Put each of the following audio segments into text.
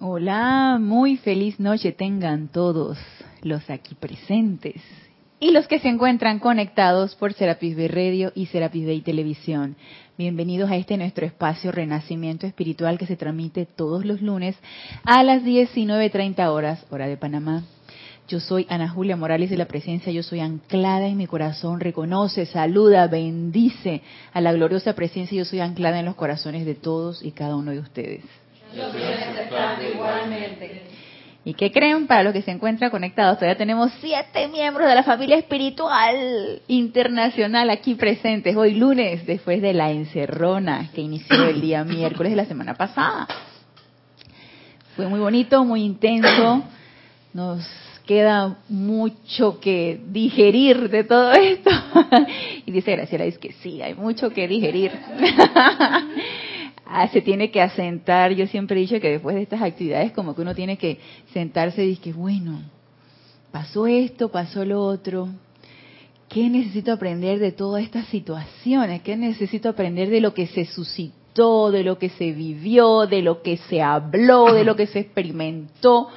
Hola, muy feliz noche tengan todos los aquí presentes y los que se encuentran conectados por Serapis Bay Radio y Serapis Bay Televisión. Bienvenidos a este nuestro espacio Renacimiento Espiritual que se transmite todos los lunes a las 19.30 horas, hora de Panamá. Yo soy Ana Julia Morales de la Presencia, yo soy anclada en mi corazón, reconoce, saluda, bendice a la gloriosa presencia, yo soy anclada en los corazones de todos y cada uno de ustedes. ¿Y qué creen para los que se encuentran conectados? Todavía tenemos siete miembros de la familia espiritual internacional aquí presentes hoy lunes, después de la encerrona que inició el día miércoles de la semana pasada. Fue muy bonito, muy intenso. Nos queda mucho que digerir de todo esto. y dice Graciela, es que sí, hay mucho que digerir. Ah, se tiene que asentar. Yo siempre he dicho que después de estas actividades como que uno tiene que sentarse y decir, bueno, pasó esto, pasó lo otro. ¿Qué necesito aprender de todas estas situaciones? ¿Qué necesito aprender de lo que se suscitó, de lo que se vivió, de lo que se habló, de lo que se experimentó?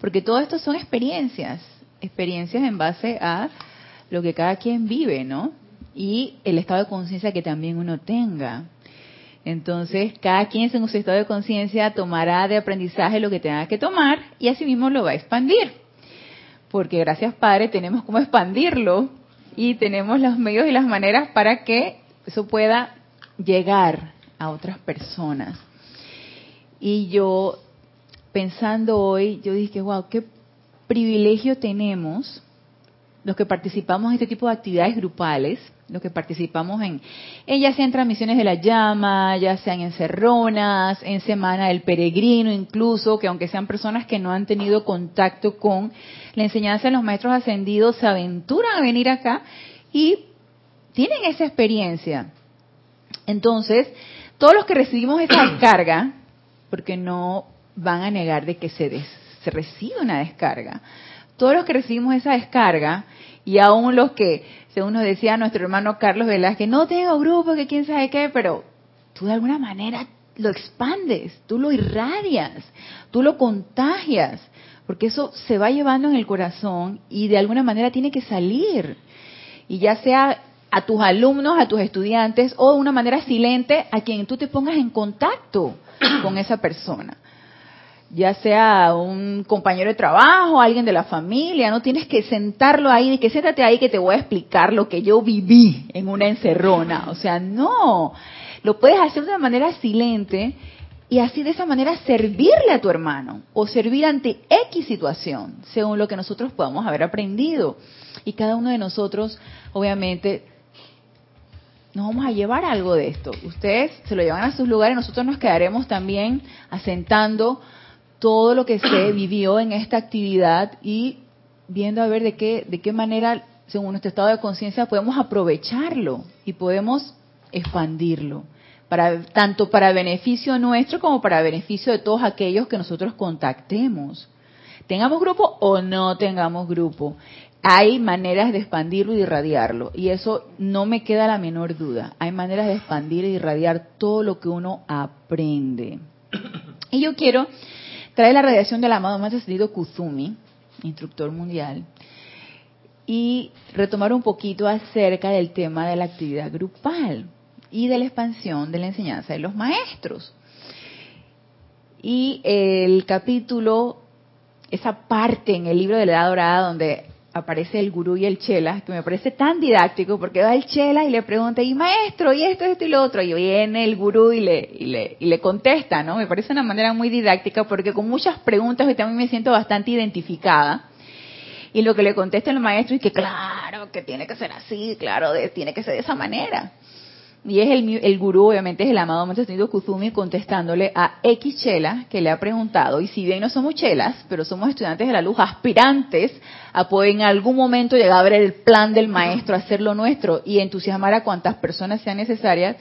Porque todo esto son experiencias, experiencias en base a lo que cada quien vive, ¿no? Y el estado de conciencia que también uno tenga. Entonces, cada quien en su estado de conciencia tomará de aprendizaje lo que tenga que tomar y asimismo lo va a expandir. Porque gracias Padre tenemos cómo expandirlo y tenemos los medios y las maneras para que eso pueda llegar a otras personas. Y yo pensando hoy, yo dije, wow, qué privilegio tenemos los que participamos en este tipo de actividades grupales, los que participamos en, en ya sean transmisiones de la llama, ya sean en cerronas, en Semana del Peregrino incluso, que aunque sean personas que no han tenido contacto con la enseñanza de los maestros ascendidos, se aventuran a venir acá y tienen esa experiencia. Entonces, todos los que recibimos esa descarga, porque no van a negar de que se, se recibe una descarga. Todos recibimos esa descarga, y aún los que, según nos decía nuestro hermano Carlos Velázquez, no tengo grupo, que quién sabe qué, pero tú de alguna manera lo expandes, tú lo irradias, tú lo contagias, porque eso se va llevando en el corazón y de alguna manera tiene que salir. Y ya sea a tus alumnos, a tus estudiantes o de una manera silente a quien tú te pongas en contacto con esa persona ya sea un compañero de trabajo, alguien de la familia, no tienes que sentarlo ahí, que siéntate ahí que te voy a explicar lo que yo viví en una encerrona. O sea, no, lo puedes hacer de una manera silente y así de esa manera servirle a tu hermano o servir ante X situación, según lo que nosotros podamos haber aprendido. Y cada uno de nosotros, obviamente, nos vamos a llevar algo de esto. Ustedes se lo llevan a sus lugares, nosotros nos quedaremos también asentando todo lo que se vivió en esta actividad y viendo a ver de qué, de qué manera, según nuestro estado de conciencia, podemos aprovecharlo y podemos expandirlo, para, tanto para beneficio nuestro como para beneficio de todos aquellos que nosotros contactemos. Tengamos grupo o no tengamos grupo, hay maneras de expandirlo y irradiarlo. Y eso no me queda la menor duda. Hay maneras de expandir e irradiar todo lo que uno aprende. Y yo quiero trae la radiación del amado más ascendido Kuzumi, instructor mundial, y retomar un poquito acerca del tema de la actividad grupal y de la expansión de la enseñanza de los maestros. Y el capítulo, esa parte en el libro de la Edad Dorada donde aparece el gurú y el chela, que me parece tan didáctico, porque va el chela y le pregunta, y maestro, y esto, esto y lo otro, y viene el gurú y le, y le, y le contesta, ¿no? Me parece una manera muy didáctica, porque con muchas preguntas yo también me siento bastante identificada. Y lo que le contesta el maestro es que claro, que tiene que ser así, claro, tiene que ser de esa manera. Y es el, el gurú, obviamente, es el amado Maestro Kuzumi contestándole a X Chela, que le ha preguntado, y si bien no somos chelas, pero somos estudiantes de la luz, aspirantes a poder en algún momento llegar a ver el plan del maestro, hacerlo nuestro y entusiasmar a cuantas personas sean necesarias,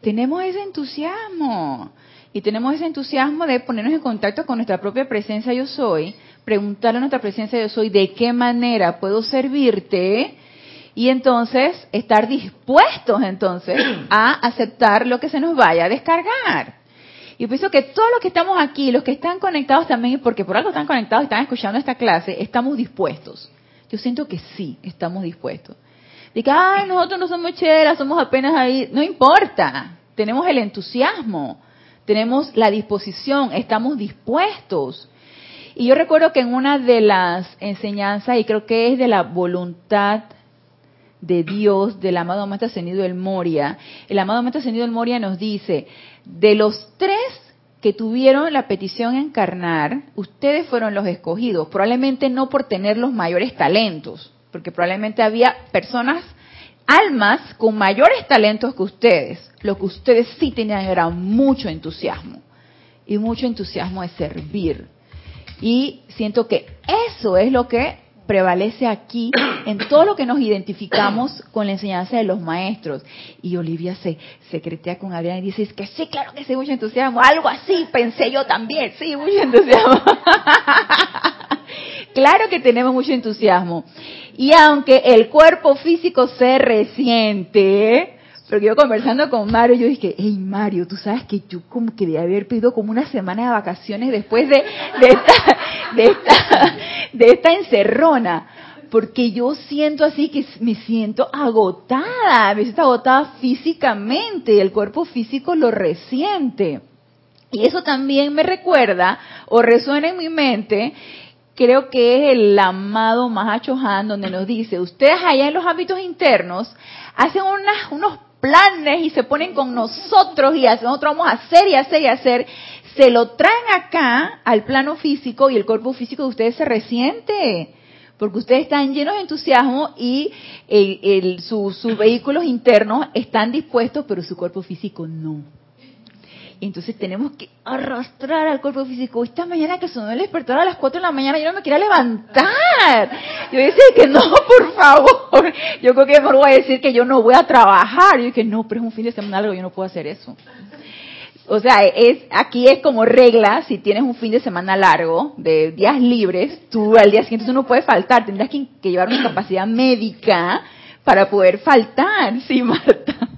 tenemos ese entusiasmo. Y tenemos ese entusiasmo de ponernos en contacto con nuestra propia presencia yo soy, preguntarle a nuestra presencia yo soy de qué manera puedo servirte, y entonces estar dispuestos entonces a aceptar lo que se nos vaya a descargar. Y pienso que todos los que estamos aquí, los que están conectados también, porque por algo están conectados y están escuchando esta clase, estamos dispuestos. Yo siento que sí, estamos dispuestos. Diga, ay, nosotros no somos cheras, somos apenas ahí. No importa, tenemos el entusiasmo, tenemos la disposición, estamos dispuestos. Y yo recuerdo que en una de las enseñanzas, y creo que es de la voluntad de Dios, del amado Maestro Ascendido del Moria, el amado Maestro Ascendido del Moria nos dice, de los tres que tuvieron la petición encarnar, ustedes fueron los escogidos, probablemente no por tener los mayores talentos, porque probablemente había personas, almas con mayores talentos que ustedes. Lo que ustedes sí tenían era mucho entusiasmo, y mucho entusiasmo de servir. Y siento que eso es lo que prevalece aquí en todo lo que nos identificamos con la enseñanza de los maestros. Y Olivia se secretea con Adrián y dice, es que sí, claro que sí, mucho entusiasmo. Algo así pensé yo también, sí, mucho entusiasmo. claro que tenemos mucho entusiasmo. Y aunque el cuerpo físico se resiente, porque yo conversando con Mario, yo dije, hey Mario, tú sabes que yo como que de haber pedido como una semana de vacaciones después de, de, esta, de, esta, de esta encerrona. Porque yo siento así que me siento agotada, me siento agotada físicamente, el cuerpo físico lo resiente. Y eso también me recuerda o resuena en mi mente creo que es el amado Mahacho Han, donde nos dice, ustedes allá en los hábitos internos hacen unas, unos planes y se ponen con nosotros y nosotros vamos a hacer y hacer y hacer, se lo traen acá al plano físico y el cuerpo físico de ustedes se resiente. Porque ustedes están llenos de entusiasmo y sus vehículos internos están dispuestos, pero su cuerpo físico no. Entonces tenemos que arrastrar al cuerpo físico. Esta mañana que sonó el despertador a las 4 de la mañana, yo no me quería levantar. Yo decía que no, por favor. Yo creo que mejor voy a decir que yo no voy a trabajar. Yo dije, no, pero es un fin de semana largo, yo no puedo hacer eso. O sea, es aquí es como regla, si tienes un fin de semana largo, de días libres, tú al día siguiente tú no puedes faltar, tendrás que, que llevar una capacidad médica para poder faltar, sí, Marta.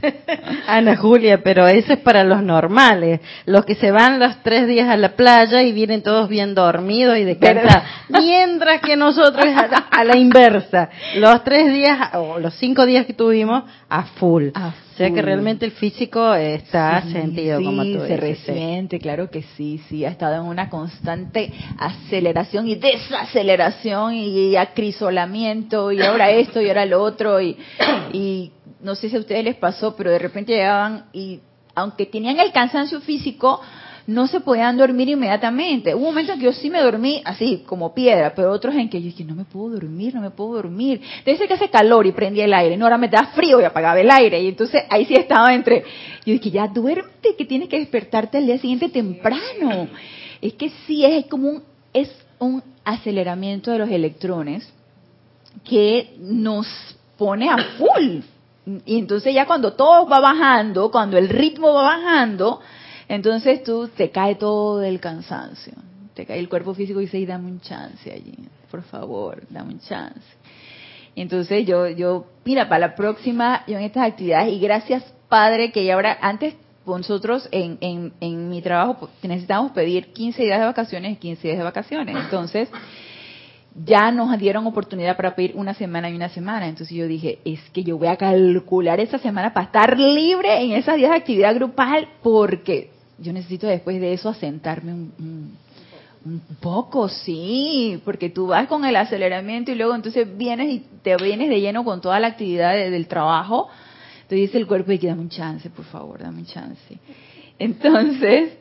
Ana Julia, pero eso es para los normales, los que se van los tres días a la playa y vienen todos bien dormidos y descansados, mientras que nosotros a la, inversa, los tres días o los cinco días que tuvimos a full. O sea que realmente el físico está sentido, como tú se resiente, claro que sí, sí, ha estado en una constante aceleración y desaceleración y acrisolamiento y ahora esto y ahora lo otro y, y no sé si a ustedes les pasó, pero de repente llegaban y aunque tenían el cansancio físico, no se podían dormir inmediatamente. Hubo momentos en que yo sí me dormí así, como piedra, pero otros en que yo dije, no me puedo dormir, no me puedo dormir. Debe que hace calor y prendía el aire, no, ahora me da frío y apagaba el aire. Y entonces ahí sí estaba entre, yo dije, ya duérmete, que tienes que despertarte al día siguiente temprano. Es que sí, es como un, es un aceleramiento de los electrones que nos pone a full. Y entonces ya cuando todo va bajando, cuando el ritmo va bajando, entonces tú te cae todo el cansancio. Te cae el cuerpo físico y dice, dame un chance allí, por favor, dame un chance. Entonces yo, yo, mira, para la próxima, yo en estas actividades, y gracias Padre, que ya ahora, antes nosotros en, en, en mi trabajo necesitamos pedir 15 días de vacaciones y 15 días de vacaciones. Entonces, ya nos dieron oportunidad para pedir una semana y una semana. Entonces yo dije, es que yo voy a calcular esa semana para estar libre en esas días de actividad grupal porque yo necesito después de eso asentarme un, un, poco, sí, porque tú vas con el aceleramiento y luego entonces vienes y te vienes de lleno con toda la actividad del trabajo. Entonces dice el cuerpo, y que dame un chance, por favor, dame un chance. Entonces,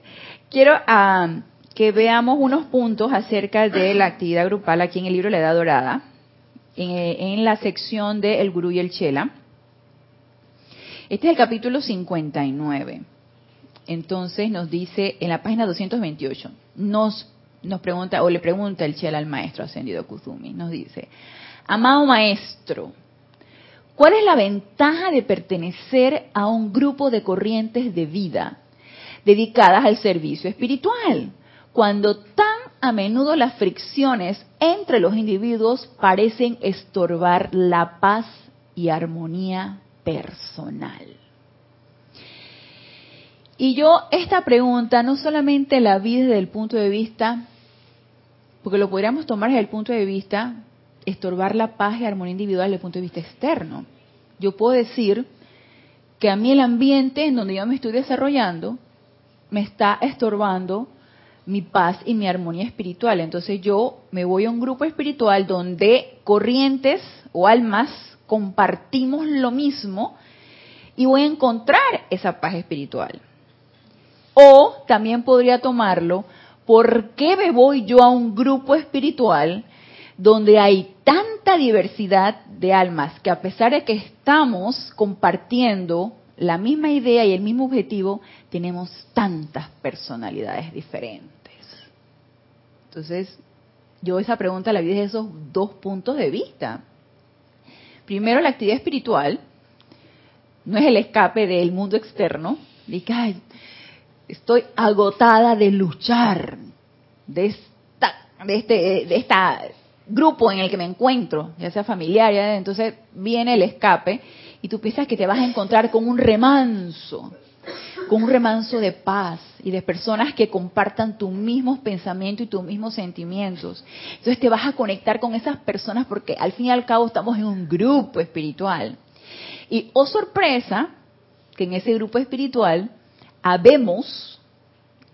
quiero... Uh, que veamos unos puntos acerca de la actividad grupal aquí en el libro La Edad Dorada, en, la sección de El Gurú y el Chela. Este es el capítulo 59. Entonces nos dice en la página 228, nos, nos pregunta, o le pregunta el Chela al maestro ascendido Kuzumi, nos dice, amado maestro, ¿cuál es la ventaja de pertenecer a un grupo de corrientes de vida dedicadas al servicio espiritual? Cuando tan a menudo las fricciones entre los individuos parecen estorbar la paz y armonía personal. Y yo esta pregunta no solamente la vi desde el punto de vista, porque lo podríamos tomar desde el punto de vista estorbar la paz y armonía individual desde el punto de vista externo. Yo puedo decir que a mí el ambiente en donde yo me estoy desarrollando me está estorbando mi paz y mi armonía espiritual. Entonces yo me voy a un grupo espiritual donde corrientes o almas compartimos lo mismo y voy a encontrar esa paz espiritual. O también podría tomarlo, ¿por qué me voy yo a un grupo espiritual donde hay tanta diversidad de almas que a pesar de que estamos compartiendo la misma idea y el mismo objetivo, tenemos tantas personalidades diferentes? Entonces, yo esa pregunta la vi desde esos dos puntos de vista. Primero, la actividad espiritual no es el escape del mundo externo. Dice, estoy agotada de luchar, de esta, de este, de esta grupo en el que me encuentro, ya sea familiar, entonces viene el escape y tú piensas que te vas a encontrar con un remanso, con un remanso de paz y de personas que compartan tus mismos pensamientos y tus mismos sentimientos. Entonces te vas a conectar con esas personas porque al fin y al cabo estamos en un grupo espiritual. Y oh sorpresa, que en ese grupo espiritual habemos,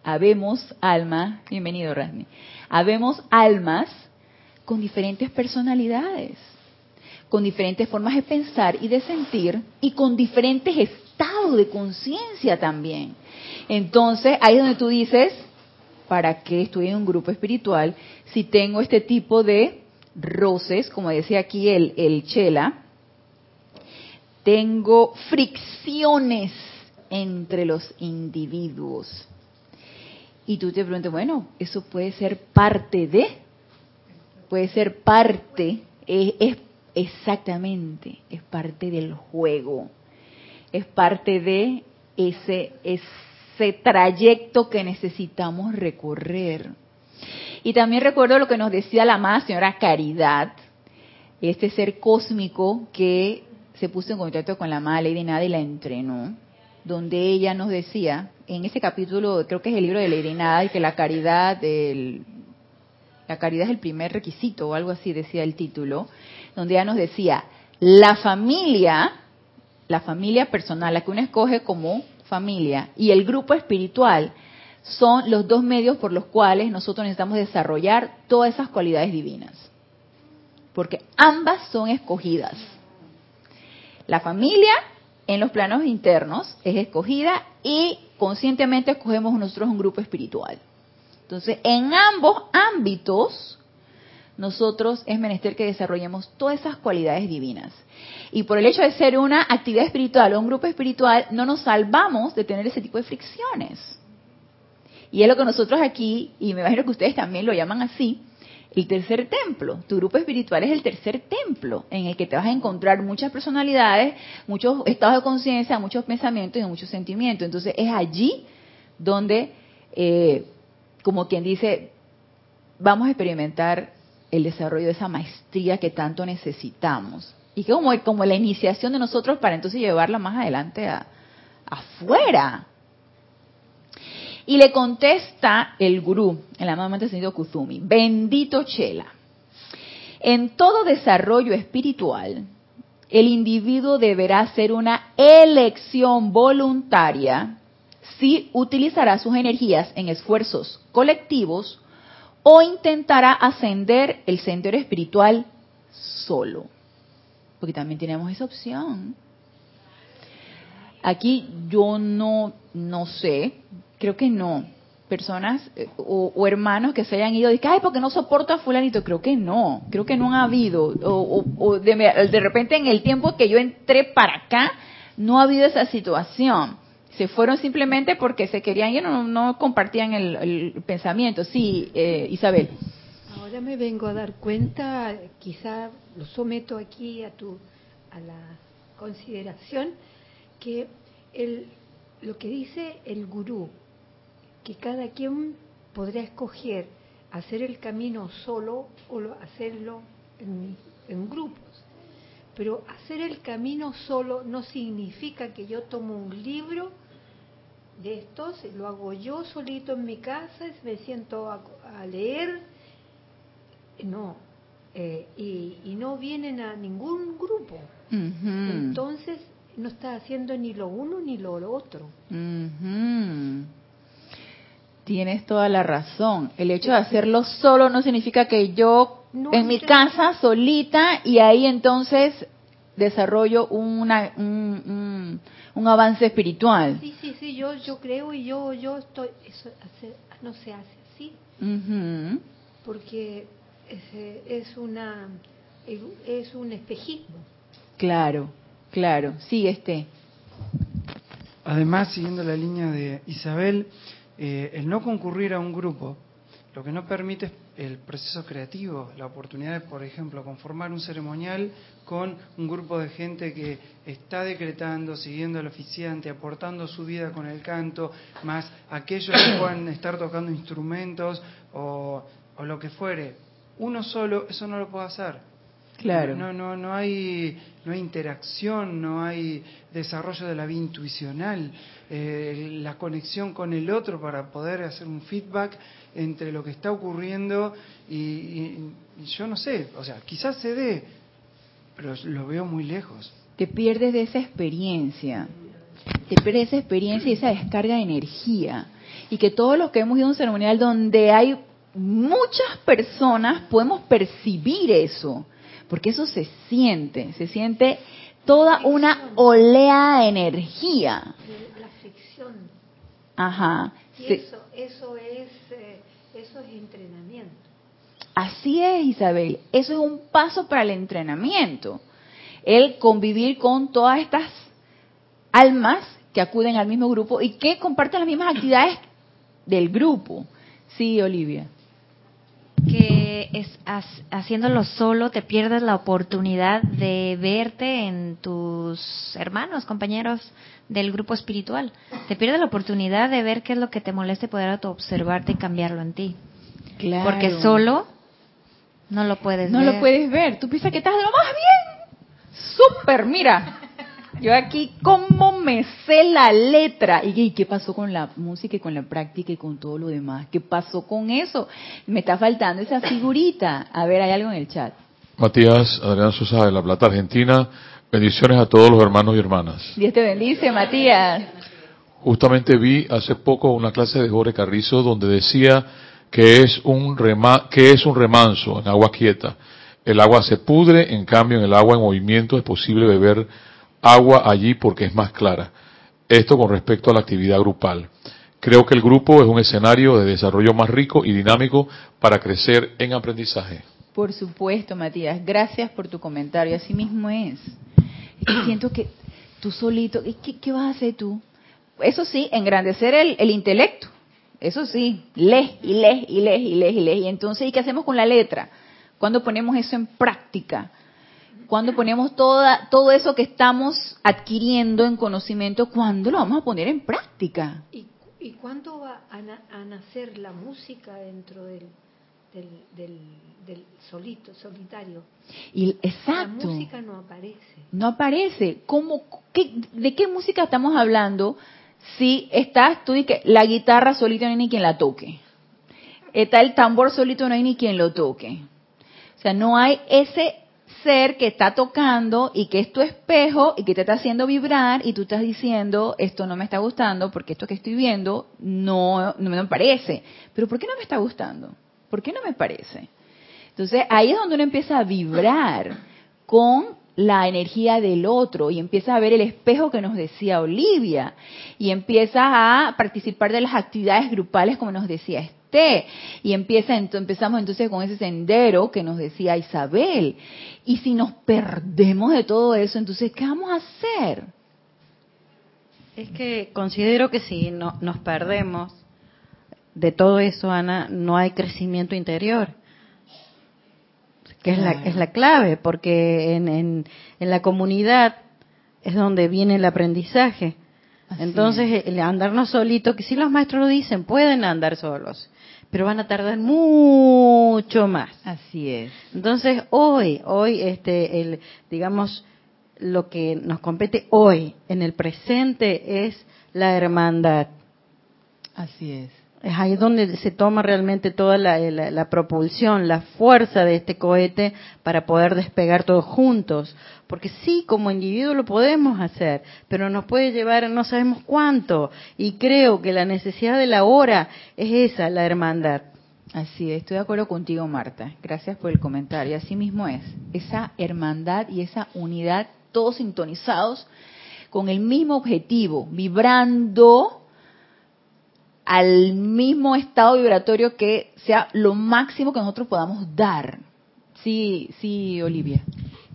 habemos almas, bienvenido Rasmi, habemos almas con diferentes personalidades, con diferentes formas de pensar y de sentir y con diferentes estados de conciencia también. Entonces, ahí es donde tú dices, ¿para qué estoy en un grupo espiritual si tengo este tipo de roces, como decía aquí el, el Chela, tengo fricciones entre los individuos. Y tú te preguntas, bueno, eso puede ser parte de, puede ser parte, es, exactamente, es parte del juego, es parte de ese, ese trayecto que necesitamos recorrer. Y también recuerdo lo que nos decía la más señora Caridad, este ser cósmico que se puso en contacto con la amada Lady Nada y la entrenó donde ella nos decía, en ese capítulo, creo que es el libro de Lady Nada, y que la caridad, del, la caridad es el primer requisito, o algo así decía el título, donde ella nos decía, la familia, la familia personal, la que uno escoge como familia, y el grupo espiritual, son los dos medios por los cuales nosotros necesitamos desarrollar todas esas cualidades divinas. Porque ambas son escogidas. La familia en los planos internos es escogida y conscientemente escogemos nosotros un grupo espiritual. Entonces, en ambos ámbitos, nosotros es menester que desarrollemos todas esas cualidades divinas. Y por el hecho de ser una actividad espiritual o un grupo espiritual, no nos salvamos de tener ese tipo de fricciones. Y es lo que nosotros aquí, y me imagino que ustedes también lo llaman así, el tercer templo. Tu grupo espiritual es el tercer templo en el que te vas a encontrar muchas personalidades, muchos estados de conciencia, muchos pensamientos y muchos sentimientos. Entonces es allí donde, eh, como quien dice, vamos a experimentar el desarrollo de esa maestría que tanto necesitamos. Y que como, como la iniciación de nosotros para entonces llevarla más adelante a, afuera. Y le contesta el gurú, el amado sentido Kuzumi, bendito Chela. En todo desarrollo espiritual, el individuo deberá hacer una elección voluntaria si utilizará sus energías en esfuerzos colectivos o intentará ascender el sendero espiritual solo. Porque también tenemos esa opción. Aquí yo no, no sé, creo que no. Personas eh, o, hermanos que se hayan ido que, ay, porque no soporto a fulanito. Creo que no, creo que no ha habido. O, de, de, repente en el tiempo que yo entré para acá, no ha habido esa situación. Se fueron simplemente porque se querían y no, no compartían el, pensamiento. Sí, eh, Isabel. Ahora me vengo a dar cuenta, quizá lo someto aquí a tu a la consideración que el, lo que dice el gurú que cada quien podrá escoger hacer el camino solo o hacerlo en, grupos. Pero hacer el camino solo no significa que yo tomo un libro de estos, lo hago yo solito en mi casa, me siento a, a leer, no, eh, y, y, no vienen a ningún grupo. Uh -huh. Entonces no está haciendo ni lo uno ni lo otro. Uh -huh. Tienes toda la razón. El hecho de hacerlo solo no significa que yo no, en mi casa solita y ahí entonces desarrollo una, un, un, un, avance espiritual. Sí, sí, sí, yo, yo creo y yo, yo estoy, eso hace, no se hace así. Uh -huh. Porque es, es, una, es un espejismo. Claro, claro, sí, este. Además, siguiendo la línea de Isabel, eh, el no concurrir a un grupo lo que no permite es el proceso creativo, la oportunidad de, por ejemplo, conformar un ceremonial con un grupo de gente que está decretando, siguiendo al oficiante, aportando su vida con el canto, más aquellos que puedan estar tocando instrumentos o, o lo que fuere. Uno solo eso no lo puede hacer. Claro. No, no, no hay, no hay interacción, no hay desarrollo de la vida intuicional, eh, la conexión con el otro para poder hacer un feedback entre lo que está ocurriendo y, y, y yo no sé, o sea, quizás se dé, pero lo veo muy lejos. Te pierdes de esa experiencia, te pierdes esa experiencia y esa descarga de energía. Y que todos los que hemos ido a un ceremonial donde hay muchas personas podemos percibir eso porque eso se siente, se siente toda una oleada de energía. La fricción. Ajá. Y eso, eso es, eh, eso es entrenamiento. Así es, Isabel. Eso es un paso para el entrenamiento. El convivir con todas estas almas que acuden al mismo grupo y que comparten las mismas actividades del grupo. Sí, Olivia que es haciéndolo solo te pierdes la oportunidad de verte en tus hermanos, compañeros del grupo espiritual. Te pierdes la oportunidad de ver qué es lo que te molesta y poder autoobservarte y cambiarlo en ti. Claro. Porque solo no lo puedes no ver. No lo puedes ver. Tú piensas que estás lo más bien. Súper, mira. Yo aquí, ¿cómo me sé la letra? ¿Y qué pasó con la música y con la práctica y con todo lo demás? ¿Qué pasó con eso? Me está faltando esa figurita. A ver, hay algo en el chat. Matías Adrián Sosa de La Plata, Argentina. Bendiciones a todos los hermanos y hermanas. Dios te bendice, Matías. Justamente vi hace poco una clase de Jorge Carrizo donde decía que es un rema, que es un remanso en agua quieta. El agua se pudre, en cambio en el agua en movimiento es posible beber agua allí porque es más clara. Esto con respecto a la actividad grupal. Creo que el grupo es un escenario de desarrollo más rico y dinámico para crecer en aprendizaje. Por supuesto, Matías. Gracias por tu comentario. Así mismo es. es siento que tú solito, ¿qué, ¿qué, vas a hacer tú? Eso sí, engrandecer el, el intelecto. Eso sí, lees y lees y lees y lees y lees. Y entonces, ¿y qué hacemos con la letra? ¿Cuándo ponemos eso en práctica? Cuando ponemos toda, todo eso que estamos adquiriendo en conocimiento, ¿cuándo lo vamos a poner en práctica? ¿Y, y cuándo va a, na, a, nacer la música dentro del, del, del, del, solito, solitario? Y, exacto. La música no aparece. No aparece. ¿Cómo, qué, ¿De qué música estamos hablando si estás tú y que la guitarra solita no hay ni quien la toque? Está el tambor solito, no hay ni quien lo toque. O sea, no hay ese ser que está tocando y que es tu espejo y que te está haciendo vibrar y tú estás diciendo esto no me está gustando porque esto que estoy viendo no, no me parece. Pero ¿por qué no me está gustando? ¿Por qué no me parece? Entonces ahí es donde uno empieza a vibrar con la energía del otro y empieza a ver el espejo que nos decía Olivia y empieza a participar de las actividades grupales como nos decía Y empieza empezamos entonces con ese sendero que nos decía Isabel. Y si nos perdemos de todo eso entonces qué vamos a hacer es que considero que si no, nos perdemos de todo eso Ana no hay crecimiento interior que es la, es la clave, porque en, en, en, la comunidad es donde viene el aprendizaje. Así Entonces, el andarnos solitos, que si los maestros lo dicen, pueden andar solos, pero van a tardar mucho más. Así es. Entonces, hoy, hoy, este, el, digamos, lo que nos compete hoy, en el presente, es la hermandad. Así es. Es ahí donde se toma realmente toda la, propulsión, la fuerza de este cohete para poder despegar todos juntos. Porque sí, como individuo lo podemos hacer, pero nos puede llevar no sabemos cuánto. Y creo que la necesidad de la hora es esa, la hermandad. Así es, estoy de acuerdo contigo, Marta. Gracias por el comentario. Así mismo es. Esa hermandad y esa unidad, todos sintonizados con el mismo objetivo, vibrando al mismo estado vibratorio que sea lo máximo que nosotros podamos dar. Sí, sí, Olivia.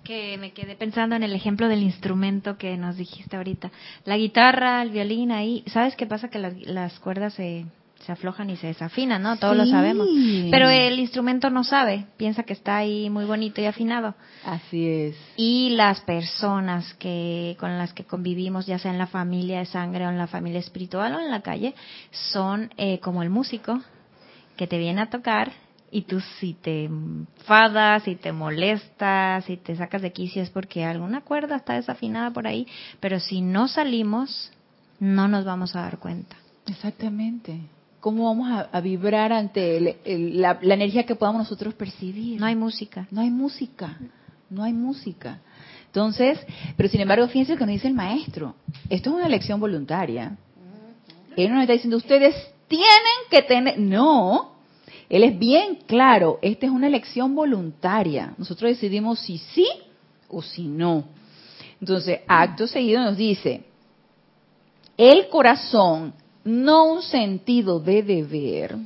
Que me quedé pensando en el ejemplo del instrumento que nos dijiste ahorita. La guitarra, el violín, ahí. ¿Sabes qué pasa? Que las, las cuerdas se, se aflojan y se desafinan, ¿no? Todos lo sabemos. Pero el instrumento no sabe. Piensa que está ahí muy bonito y afinado. Así es. Y las personas que con las que convivimos, ya sea en la familia de sangre o en la familia espiritual o en la calle, son eh, como el músico que te viene a tocar y tú si te enfadas, si te molestas, si te sacas de quicio es porque alguna cuerda está desafinada por ahí, pero si no salimos, no nos vamos a dar cuenta. Exactamente. ¿Cómo vamos a, a vibrar ante el- el- la, la energía que podamos nosotros percibir? No hay música. No hay música, no hay música. Entonces, pero sin embargo, fíjense lo que nos dice el maestro. Esto es una elección voluntaria. Él no nos está diciendo, ustedes tienen que tener... No, él es bien claro, esta es una elección voluntaria. Nosotros decidimos si sí o si no. Entonces, acto seguido nos dice, el corazón, no un sentido de deber,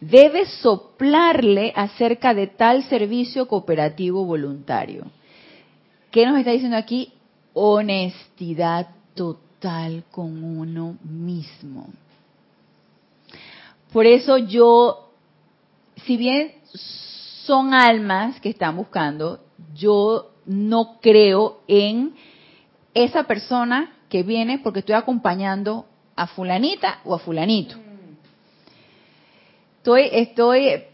debe soplarle acerca de tal servicio cooperativo voluntario. ¿Qué nos está diciendo aquí? Honestidad total con uno mismo. Por eso yo, si bien son almas que están buscando, yo no creo en esa persona que viene porque estoy acompañando a fulanita o a fulanito. Estoy, estoy,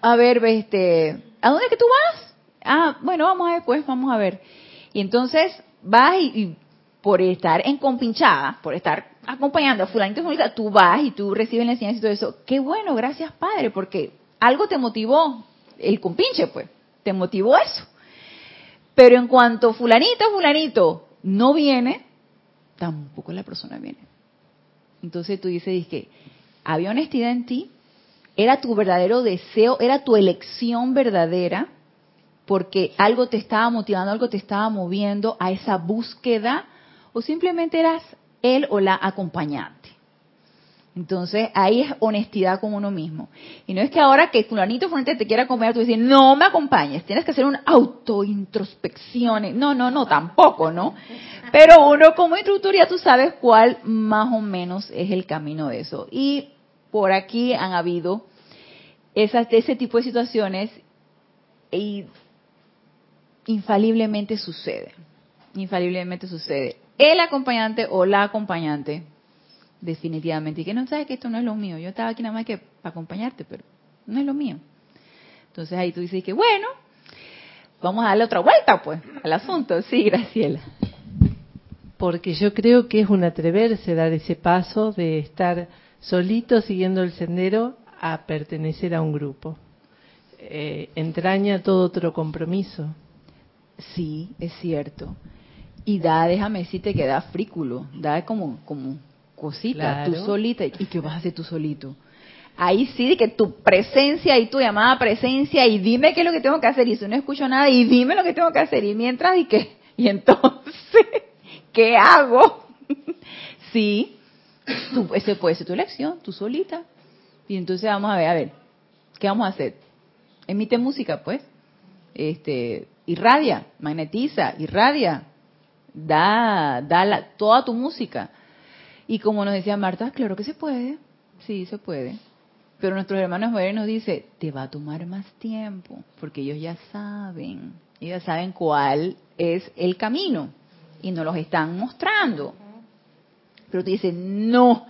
a ver, este, ¿a dónde es que tú vas? Ah, bueno, vamos a ver, pues, vamos a ver. Y entonces vas y, por estar en compinchada, por estar acompañando a fulanito, fulanita, tú vas y tú recibes la enseñanza y todo eso. Qué bueno, gracias Padre, porque algo te motivó, el compinche, pues, te motivó eso. Pero en cuanto fulanito, fulanito no viene, tampoco la persona viene. Entonces tú dices, que había honestidad en ti, era tu verdadero deseo, era tu elección verdadera, porque algo te estaba motivando, algo te estaba moviendo a esa búsqueda, o simplemente eras él o la acompañante. Entonces ahí es honestidad con uno mismo. Y no es que ahora que fulanito fulanito te quiera acompañar, tú dices, no me acompañes, tienes que hacer una autointrospección. No, no, no, tampoco, ¿no? Pero uno como instructor ya tú sabes cuál más o menos es el camino de eso. Y por aquí han habido esas, ese tipo de situaciones y infaliblemente sucede. Infaliblemente sucede. El acompañante o la acompañante, definitivamente. Y que no sabes que esto no es lo mío. Yo estaba aquí nada más que para acompañarte, pero no es lo mío. Entonces ahí tú dices que, bueno, vamos a darle otra vuelta, pues, al asunto. Sí, Graciela. Porque yo creo que es un atreverse dar ese paso de estar solito siguiendo el sendero a pertenecer a un grupo. Eh, entraña todo otro compromiso. Sí, es cierto. Y da, déjame decirte que da frículo, da como, como cosita, Claro. tú solita. ¿Y qué vas a hacer tú solito? Ahí sí, de que tu presencia y tu llamada presencia y dime qué es lo que tengo que hacer. Y si no escucho nada, y dime lo que tengo que hacer. Y mientras, ¿y qué? Y entonces, ¿qué hago? sí, tú, ese puede ser tu elección, tú solita. Y entonces vamos a ver, a ver, ¿qué vamos a hacer? Emite música, pues. Este, irradia, magnetiza, irradia, da, da la- toda tu música. Y como nos decía Marta, claro que se puede, sí se puede. Pero nuestros hermanos mayores nos dice, te va a tomar más tiempo, porque ellos ya saben, ellos saben cuál es el camino y nos los están mostrando. Pero te dicen, no,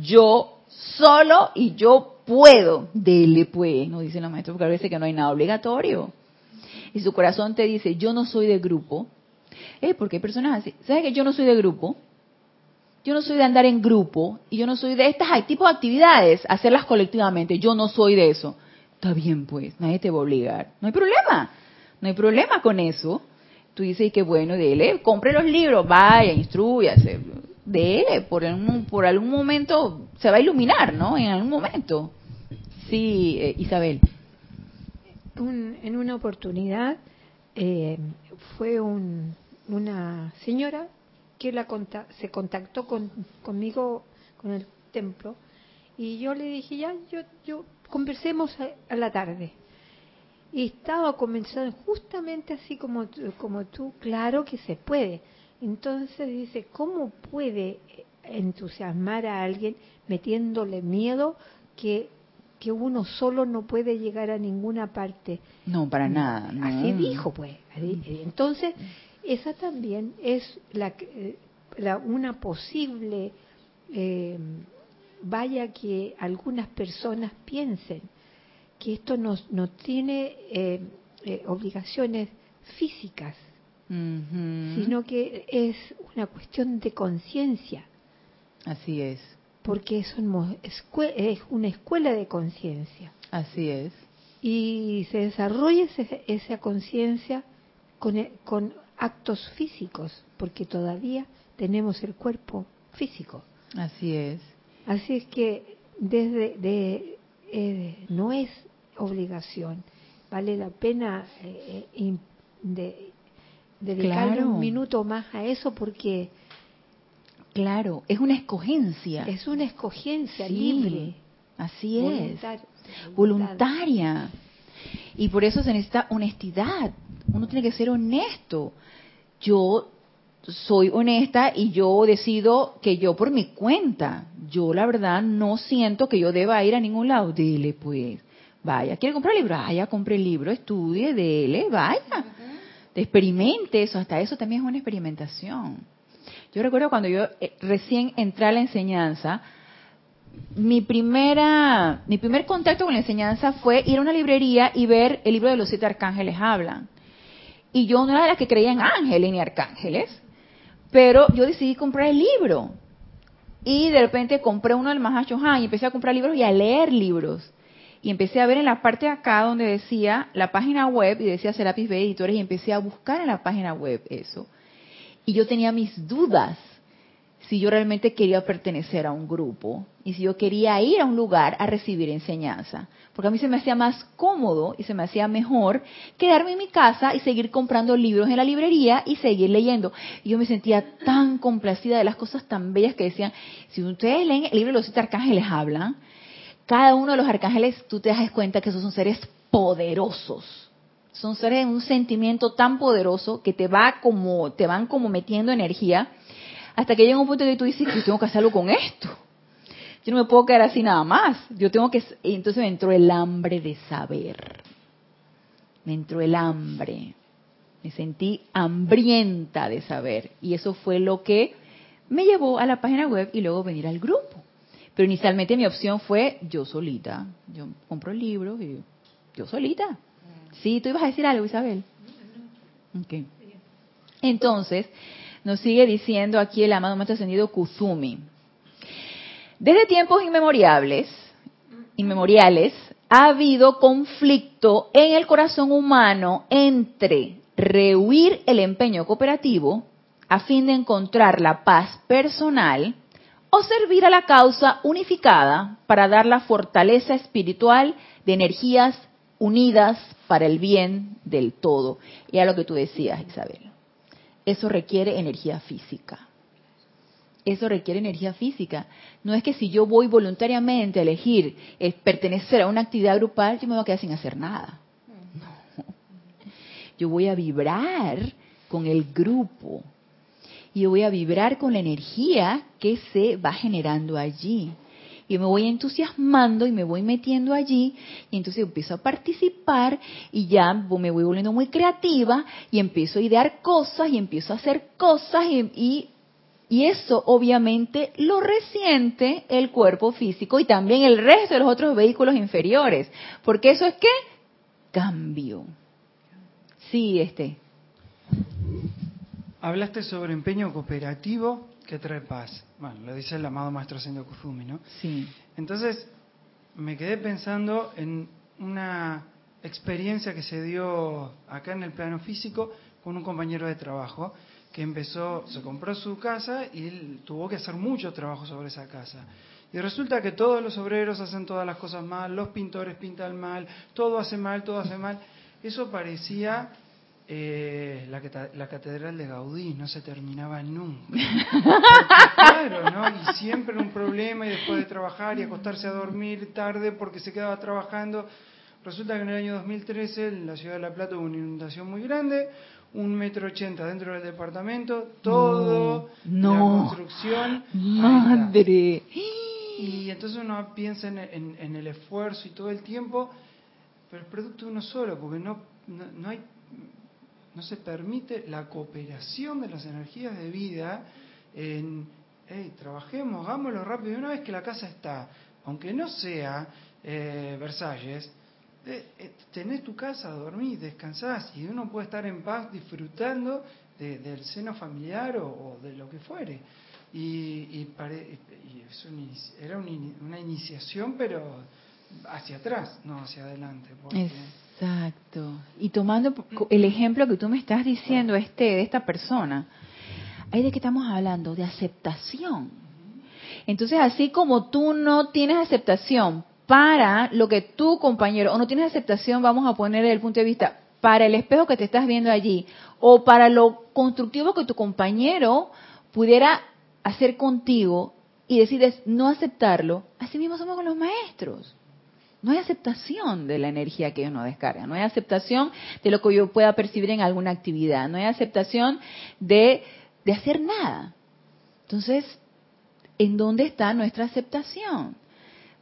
yo solo y yo puedo. Dele pues, nos dicen los maestros, porque a veces que no hay nada obligatorio. Y su corazón te dice, yo no soy de grupo. Eh, porque hay personas así. ¿Sabes que yo no soy de grupo? Yo no soy de andar en grupo y yo no soy de estas tipo de actividades, hacerlas colectivamente. Yo no soy de eso. Está bien, pues, nadie te va a obligar. No hay problema. No hay problema con eso. Tú dices que bueno, dele, compre los libros, vaya, instruyase. Dele, por algún, por algún momento se va a iluminar, ¿no? En algún momento. Sí, eh, Isabel. en una oportunidad eh, fue una señora que la se contactó con, conmigo con el templo y yo le dije ya yo yo conversemos a, la tarde y estaba comenzando justamente así como como tú claro que se puede entonces dice cómo puede entusiasmar a alguien metiéndole miedo que que uno solo no puede llegar a ninguna parte. No, para nada. Así dijo, pues. Entonces, esa también es la, la una posible, eh, vaya que algunas personas piensen que esto no, no tiene eh, eh, obligaciones físicas, sino que es una cuestión de conciencia. Así es porque es, es una escuela de conciencia. Así es. Y se desarrolla esa conciencia con, e, con actos físicos, porque todavía tenemos el cuerpo físico. Así es. Así es que desde de, eh, no es obligación, vale la pena eh, eh de, dedicarle un minuto más a eso porque Claro, es una escogencia. Es una escogencia libre. Así es. Voluntaria. Y por eso se necesita honestidad. Uno tiene que ser honesto. Yo soy honesta y yo decido que yo por mi cuenta, yo la verdad no siento que yo deba ir a ningún lado. Dile pues, vaya, ¿quiere comprar libro? Vaya, compre el libro, estudie, dele, vaya. Experimente eso, hasta eso también es una experimentación. Yo recuerdo cuando yo eh, recién entré a la enseñanza, mi primera, mi primer contacto con la enseñanza fue ir a una librería y ver el libro de los siete arcángeles hablan. Y yo no era de las que creía en ángeles ni arcángeles, pero yo decidí comprar el libro. Y de repente compré uno del Mahacho Han y empecé a comprar libros y a leer libros. Y empecé a ver en la parte de acá donde decía la página web y decía Serapis Bay Editores y empecé a buscar en la página web eso. Y yo tenía mis dudas si yo realmente quería pertenecer a un grupo y si yo quería ir a un lugar a recibir enseñanza. Porque a mí se me hacía más cómodo y se me hacía mejor quedarme en mi casa y seguir comprando libros en la librería y seguir leyendo. Y yo me sentía tan complacida de las cosas tan bellas que decían, si ustedes leen el libro de los siete arcángeles hablan, cada uno de los arcángeles tú te das cuenta que esos son seres poderosos son seres de un sentimiento tan poderoso que te va como, te van como metiendo energía, hasta que llega un punto que tú dices, yo tengo que hacerlo con esto. Yo no me puedo quedar así nada más. Yo tengo que, y entonces me entró el hambre de saber. Me entró el hambre. Me sentí hambrienta de saber. Y eso fue lo que me llevó a la página web y luego venir al grupo. Pero inicialmente mi opción fue yo solita. Yo compro el libro y yo solita. Sí, tú ibas a decir algo, Isabel. Okay. Entonces, nos sigue diciendo aquí el amado maestro ascendido Kuzumi. Desde tiempos inmemoriales, inmemoriales, ha habido conflicto en el corazón humano entre rehuir el empeño cooperativo a fin de encontrar la paz personal o servir a la causa unificada para dar la fortaleza espiritual de energías unidas para el bien del todo. Y a lo que tú decías, Isabel. Eso requiere energía física. Eso requiere energía física. No es que si yo voy voluntariamente a elegir eh, pertenecer a una actividad grupal, yo me voy a quedar sin hacer nada. No. Yo voy a vibrar con el grupo. Y yo voy a vibrar con la energía que se va generando allí y me voy entusiasmando y me voy metiendo allí y entonces empiezo a participar y ya me voy volviendo muy creativa y empiezo a idear cosas y empiezo a hacer cosas y, y, eso obviamente lo resiente el cuerpo físico y también el resto de los otros vehículos inferiores, porque eso es que cambio. Sí, este. Hablaste sobre empeño cooperativo que trae paz bueno, lo dice el amado maestro Sendo Kuzumi, ¿no? Sí. Entonces, me quedé pensando en una experiencia que se dio acá en el plano físico con un compañero de trabajo que empezó, se compró su casa y él tuvo que hacer mucho trabajo sobre esa casa. Y resulta que todos los obreros hacen todas las cosas mal, los pintores pintan mal, todo hace mal, todo hace mal. Eso parecía eh, la, la, catedral de Gaudí, no se terminaba nunca. claro, ¿no? Y siempre un problema y después de trabajar y acostarse a dormir tarde porque se quedaba trabajando. Resulta que en el año 2013 en la ciudad de La Plata hubo una inundación muy grande, un metro ochenta dentro del departamento, todo no, la construcción. Madre. Y entonces uno piensa en, en, el esfuerzo y todo el tiempo, pero el producto uno solo, porque no, no, hay no se permite la cooperación de las energías de vida en, hey, trabajemos, hagámoslo rápido. Y una vez que la casa está, aunque no sea eh, Versalles, eh, tenés tu casa, dormís, descansás y uno puede estar en paz disfrutando del seno familiar o, de lo que fuere. Y, y, era una iniciación, pero hacia atrás, no hacia adelante. Exacto. Y tomando el ejemplo que tú me estás diciendo, este, de esta persona, ¿hay de qué estamos hablando? De aceptación. Entonces, así como tú no tienes aceptación para lo que tu compañero, o no tienes aceptación, vamos a poner el punto de vista, para el espejo que te estás viendo allí, o para lo constructivo que tu compañero pudiera hacer contigo y decides no aceptarlo, así mismo somos con los maestros. No hay aceptación de la energía que ellos nos descargan, no hay aceptación de lo que yo pueda percibir en alguna actividad, no hay aceptación de, de hacer nada. Entonces, ¿en dónde está nuestra aceptación?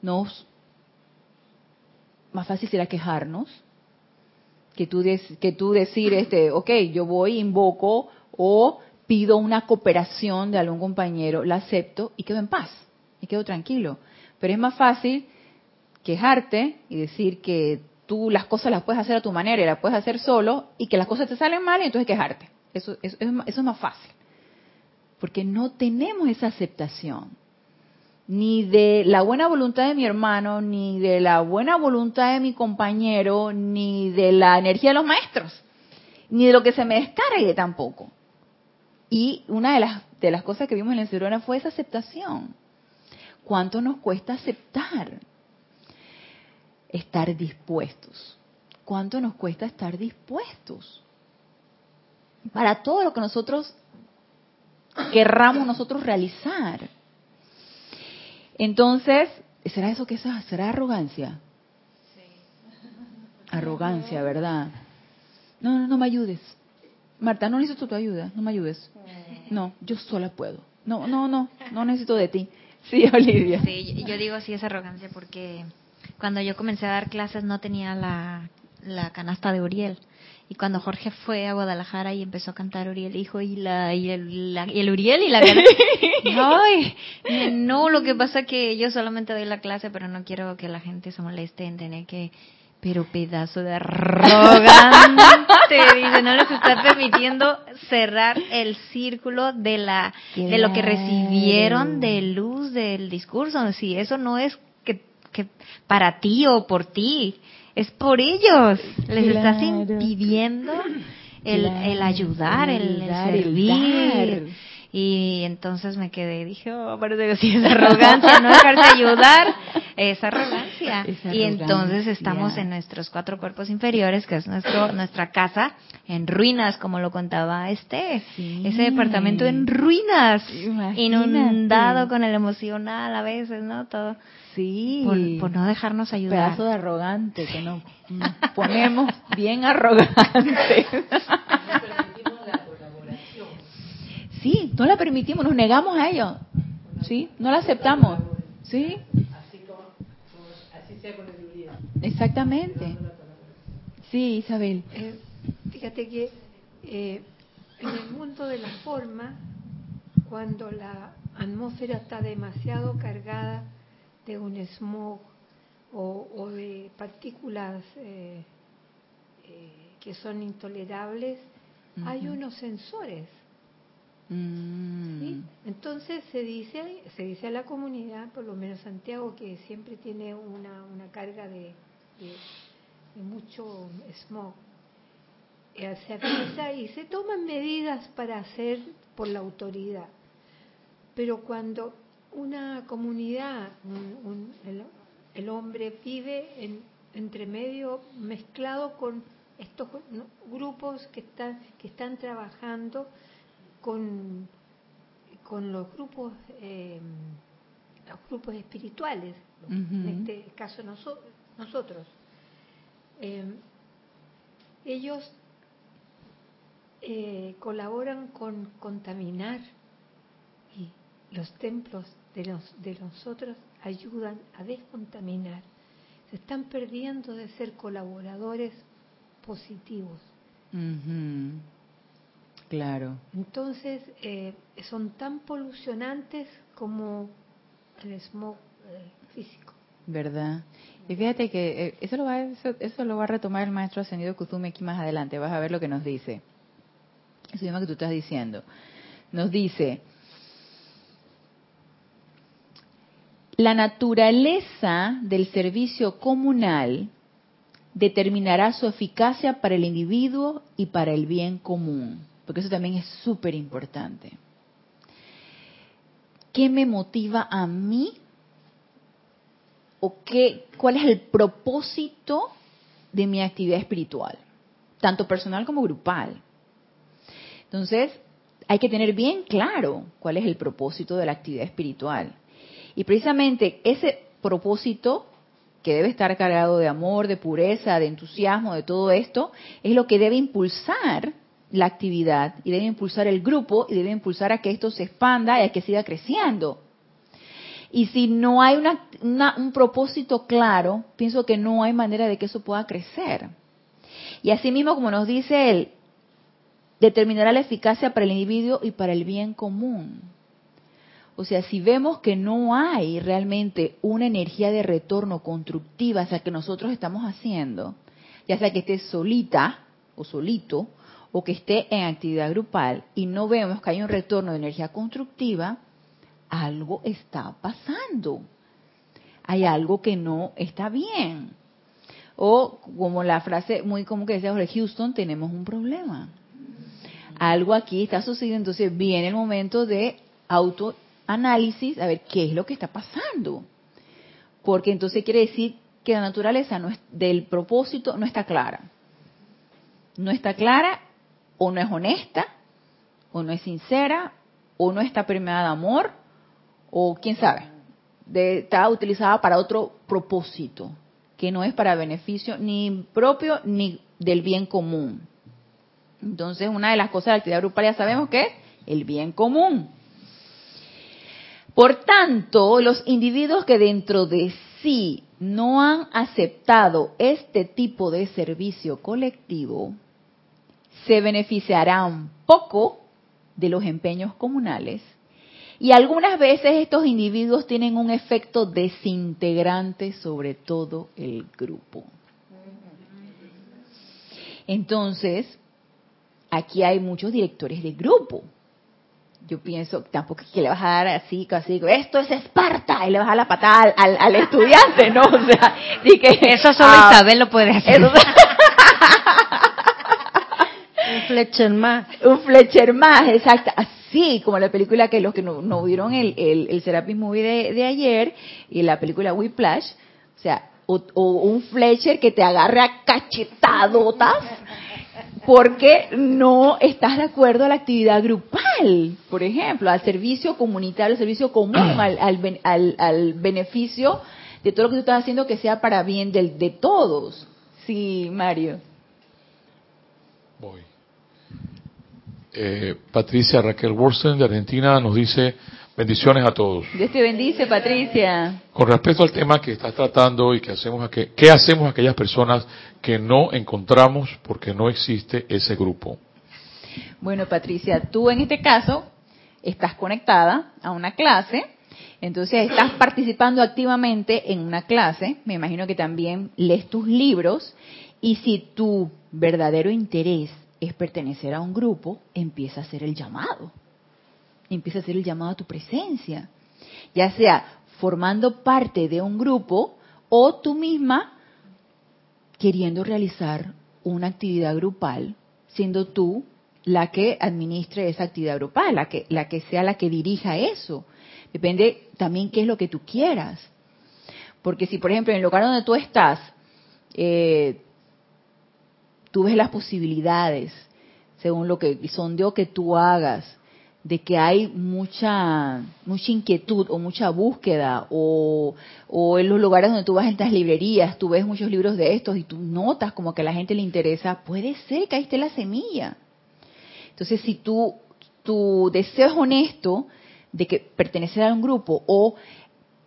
Nos más fácil será quejarnos que tú, que tú decir, este, ok, yo voy, invoco o pido una cooperación de algún compañero, la acepto y quedo en paz, y quedo tranquilo. Pero es más fácil quejarte y decir que tú las cosas las puedes hacer a tu manera y las puedes hacer solo y que las cosas te salen mal y entonces quejarte. Eso, eso, eso es más fácil. Porque no tenemos esa aceptación ni de la buena voluntad de mi hermano, ni de la buena voluntad de mi compañero, ni de la energía de los maestros, ni de lo que se me descargue tampoco. Y una de las, de las cosas que vimos en la encerrona fue esa aceptación. ¿Cuánto nos cuesta aceptar? Estar dispuestos. ¿Cuánto nos cuesta estar dispuestos? Para todo lo que nosotros querramos nosotros realizar entonces, ¿será eso que es? ¿Será arrogancia? Arrogancia, ¿verdad? No, no, no me ayudes. Marta, no necesito tu ayuda, no me ayudes. No, yo sola puedo. No, no, no, no necesito de ti. Sí, Olivia. Sí, yo digo sí es arrogancia porque cuando yo comencé a dar clases no tenía la, la canasta de Uriel. Y cuando Jorge fue a Guadalajara y empezó a cantar Uriel, dijo, ¿y, la, y, el, el Uriel y la Ay, no, lo que pasa es que yo solamente doy la clase, pero no quiero que la gente se moleste en tener que... Pero pedazo de arrogante, dice, no les está permitiendo cerrar el círculo de la de lo que recibieron de luz del discurso. Si eso no es que, para ti o por ti, es por ellos. Les estás impidiendo el, el ayudar, el, servir. y entonces me quedé, dije, oh, parece que sí es arrogancia, no dejarse ayudar, es arrogancia. Y entonces estamos en nuestros cuatro cuerpos inferiores, que es nuestro nuestra casa, en ruinas, como lo contaba este. Ese departamento en ruinas, inundado con el emocional a veces, ¿no? Todo. Sí. Por, no dejarnos ayudar. Pedazo de arrogante, que nos, ponemos bien arrogantes. Sí, no la permitimos, nos negamos a ello. Sí, no la aceptamos. Sí. Exactamente. Sí, Isabel. Eh, fíjate que eh, en el mundo de la forma, cuando la atmósfera está demasiado cargada de un smog o, de partículas eh, eh, que son intolerables, hay unos sensores Mm. Entonces se dice, se dice a la comunidad, por lo menos Santiago, que siempre tiene una, una carga de, mucho smog, eh, se avisa y se toman medidas para hacer por la autoridad. Pero cuando una comunidad, un- un- el, el hombre vive en, entre medio mezclado con estos grupos que están, que están trabajando con, con los grupos eh, los grupos espirituales, en este caso noso- nosotros. Eh, ellos eh, colaboran con contaminar y los templos de, los, de nosotros ayudan a descontaminar. Se están perdiendo de ser colaboradores positivos. Ujú. Claro. Entonces, eh, son tan polucionantes como el smog eh, físico. ¿Verdad? Y fíjate que eh, eso, lo va, eso, eso lo va a retomar el maestro ascendido Kuzumi aquí más adelante. Vas a ver lo que nos dice. Eso mismo que tú estás diciendo. Nos dice, la naturaleza del servicio comunal determinará su eficacia para el individuo y para el bien común, porque eso también es súper importante. ¿Qué me motiva a mí o qué, cuál es el propósito de mi actividad espiritual, tanto personal como grupal. Entonces, hay que tener bien claro cuál es el propósito de la actividad espiritual. Y precisamente ese propósito, que debe estar cargado de amor, de pureza, de entusiasmo, de todo esto, es lo que debe impulsar la actividad y debe impulsar el grupo y debe impulsar a que esto se expanda y a que siga creciendo. Y si no hay una, una- un propósito claro, pienso que no hay manera de que eso pueda crecer. Y asimismo, como nos dice él, determinará la eficacia para el individuo y para el bien común. O sea, si vemos que no hay realmente una energía de retorno constructiva hacia que nosotros estamos haciendo, ya sea que esté solita o solito, o que esté en actividad grupal, y no vemos que hay un retorno de energía constructiva, algo está pasando. Hay algo que no está bien. O como la frase muy común que decía Jorge Houston, tenemos un problema. Algo aquí está sucediendo, entonces viene el momento de autoanálisis, a ver qué es lo que está pasando. Porque entonces quiere decir que la naturaleza del propósito no está clara. No está clara o no es honesta, o no es sincera, o no está permeada de amor, o quién sabe, de, está utilizada para otro propósito, que no es para beneficio ni propio ni del bien común. Entonces, una de las cosas de la actividad grupal ya sabemos que es el bien común. Por tanto, los individuos que dentro de sí no han aceptado este tipo de servicio colectivo, se beneficiarán poco de los empeños comunales y algunas veces estos individuos tienen un efecto desintegrante sobre todo el grupo. Entonces, aquí hay muchos directores de grupo. Yo pienso, tampoco es que le vas a dar así, casi, esto es Esparta, y le vas a dar la patada al, al- al estudiante, ¿no? O sea, y que, Eso solo ah, Isabel lo puede hacer. eso- Fletcher más. un Fletcher más, exacto. Así como la película que los que no, no vieron el, el, el Serapis Movie de, de ayer y la película Whiplash, o sea, o, o un Fletcher que te agarre a cachetadotas porque no estás de acuerdo a la actividad grupal, por ejemplo, al servicio comunitario, al servicio común, al, al, al- al beneficio de todo lo que tú estás haciendo que sea para bien del, de todos. Sí, Mario. Voy. Eh, Patricia Raquel Worsten de Argentina nos dice bendiciones a todos. Dios te bendice, Patricia. Con respecto al tema que estás tratando y que hacemos a que, ¿qué hacemos aquellas personas que no encontramos porque no existe ese grupo? Bueno, Patricia, tú en este caso estás conectada a una clase, entonces estás participando activamente en una clase, me imagino que también lees tus libros, y si tu verdadero interés es pertenecer a un grupo, empieza a hacer el llamado. empieza a hacer el llamado a tu presencia. Ya sea formando parte de un grupo o tú misma queriendo realizar una actividad grupal, siendo tú la que administre esa actividad grupal, la que, la que sea la que dirija eso. Depende también qué es lo que tú quieras. Porque si, por ejemplo, en el lugar donde tú estás, eh, tú ves las posibilidades, según lo que sondeo que tú hagas, de que hay mucha mucha inquietud o mucha búsqueda o, en los lugares donde tú vas en estas librerías, tú ves muchos libros de estos y tú notas como que a la gente le interesa, puede ser que ahí esté la semilla. Entonces, si tú tu deseo es honesto de que pertenecer a un grupo o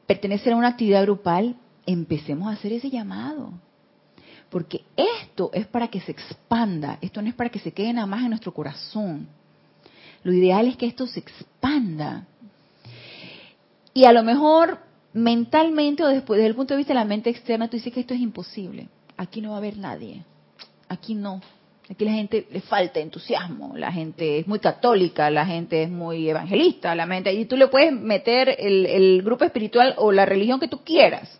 pertenecer a una actividad grupal, empecemos a hacer ese llamado. Porque esto es para que se expanda, esto no es para que se quede nada más en nuestro corazón lo ideal es que esto se expanda. Y a lo mejor mentalmente o después, desde el punto de vista de la mente externa, tú dices que esto es imposible. Aquí no va a haber nadie. Aquí no. Aquí la gente le falta entusiasmo, la gente es muy católica, la gente es muy evangelista, la mente, y tú le puedes meter el, el grupo espiritual o la religión que tú quieras.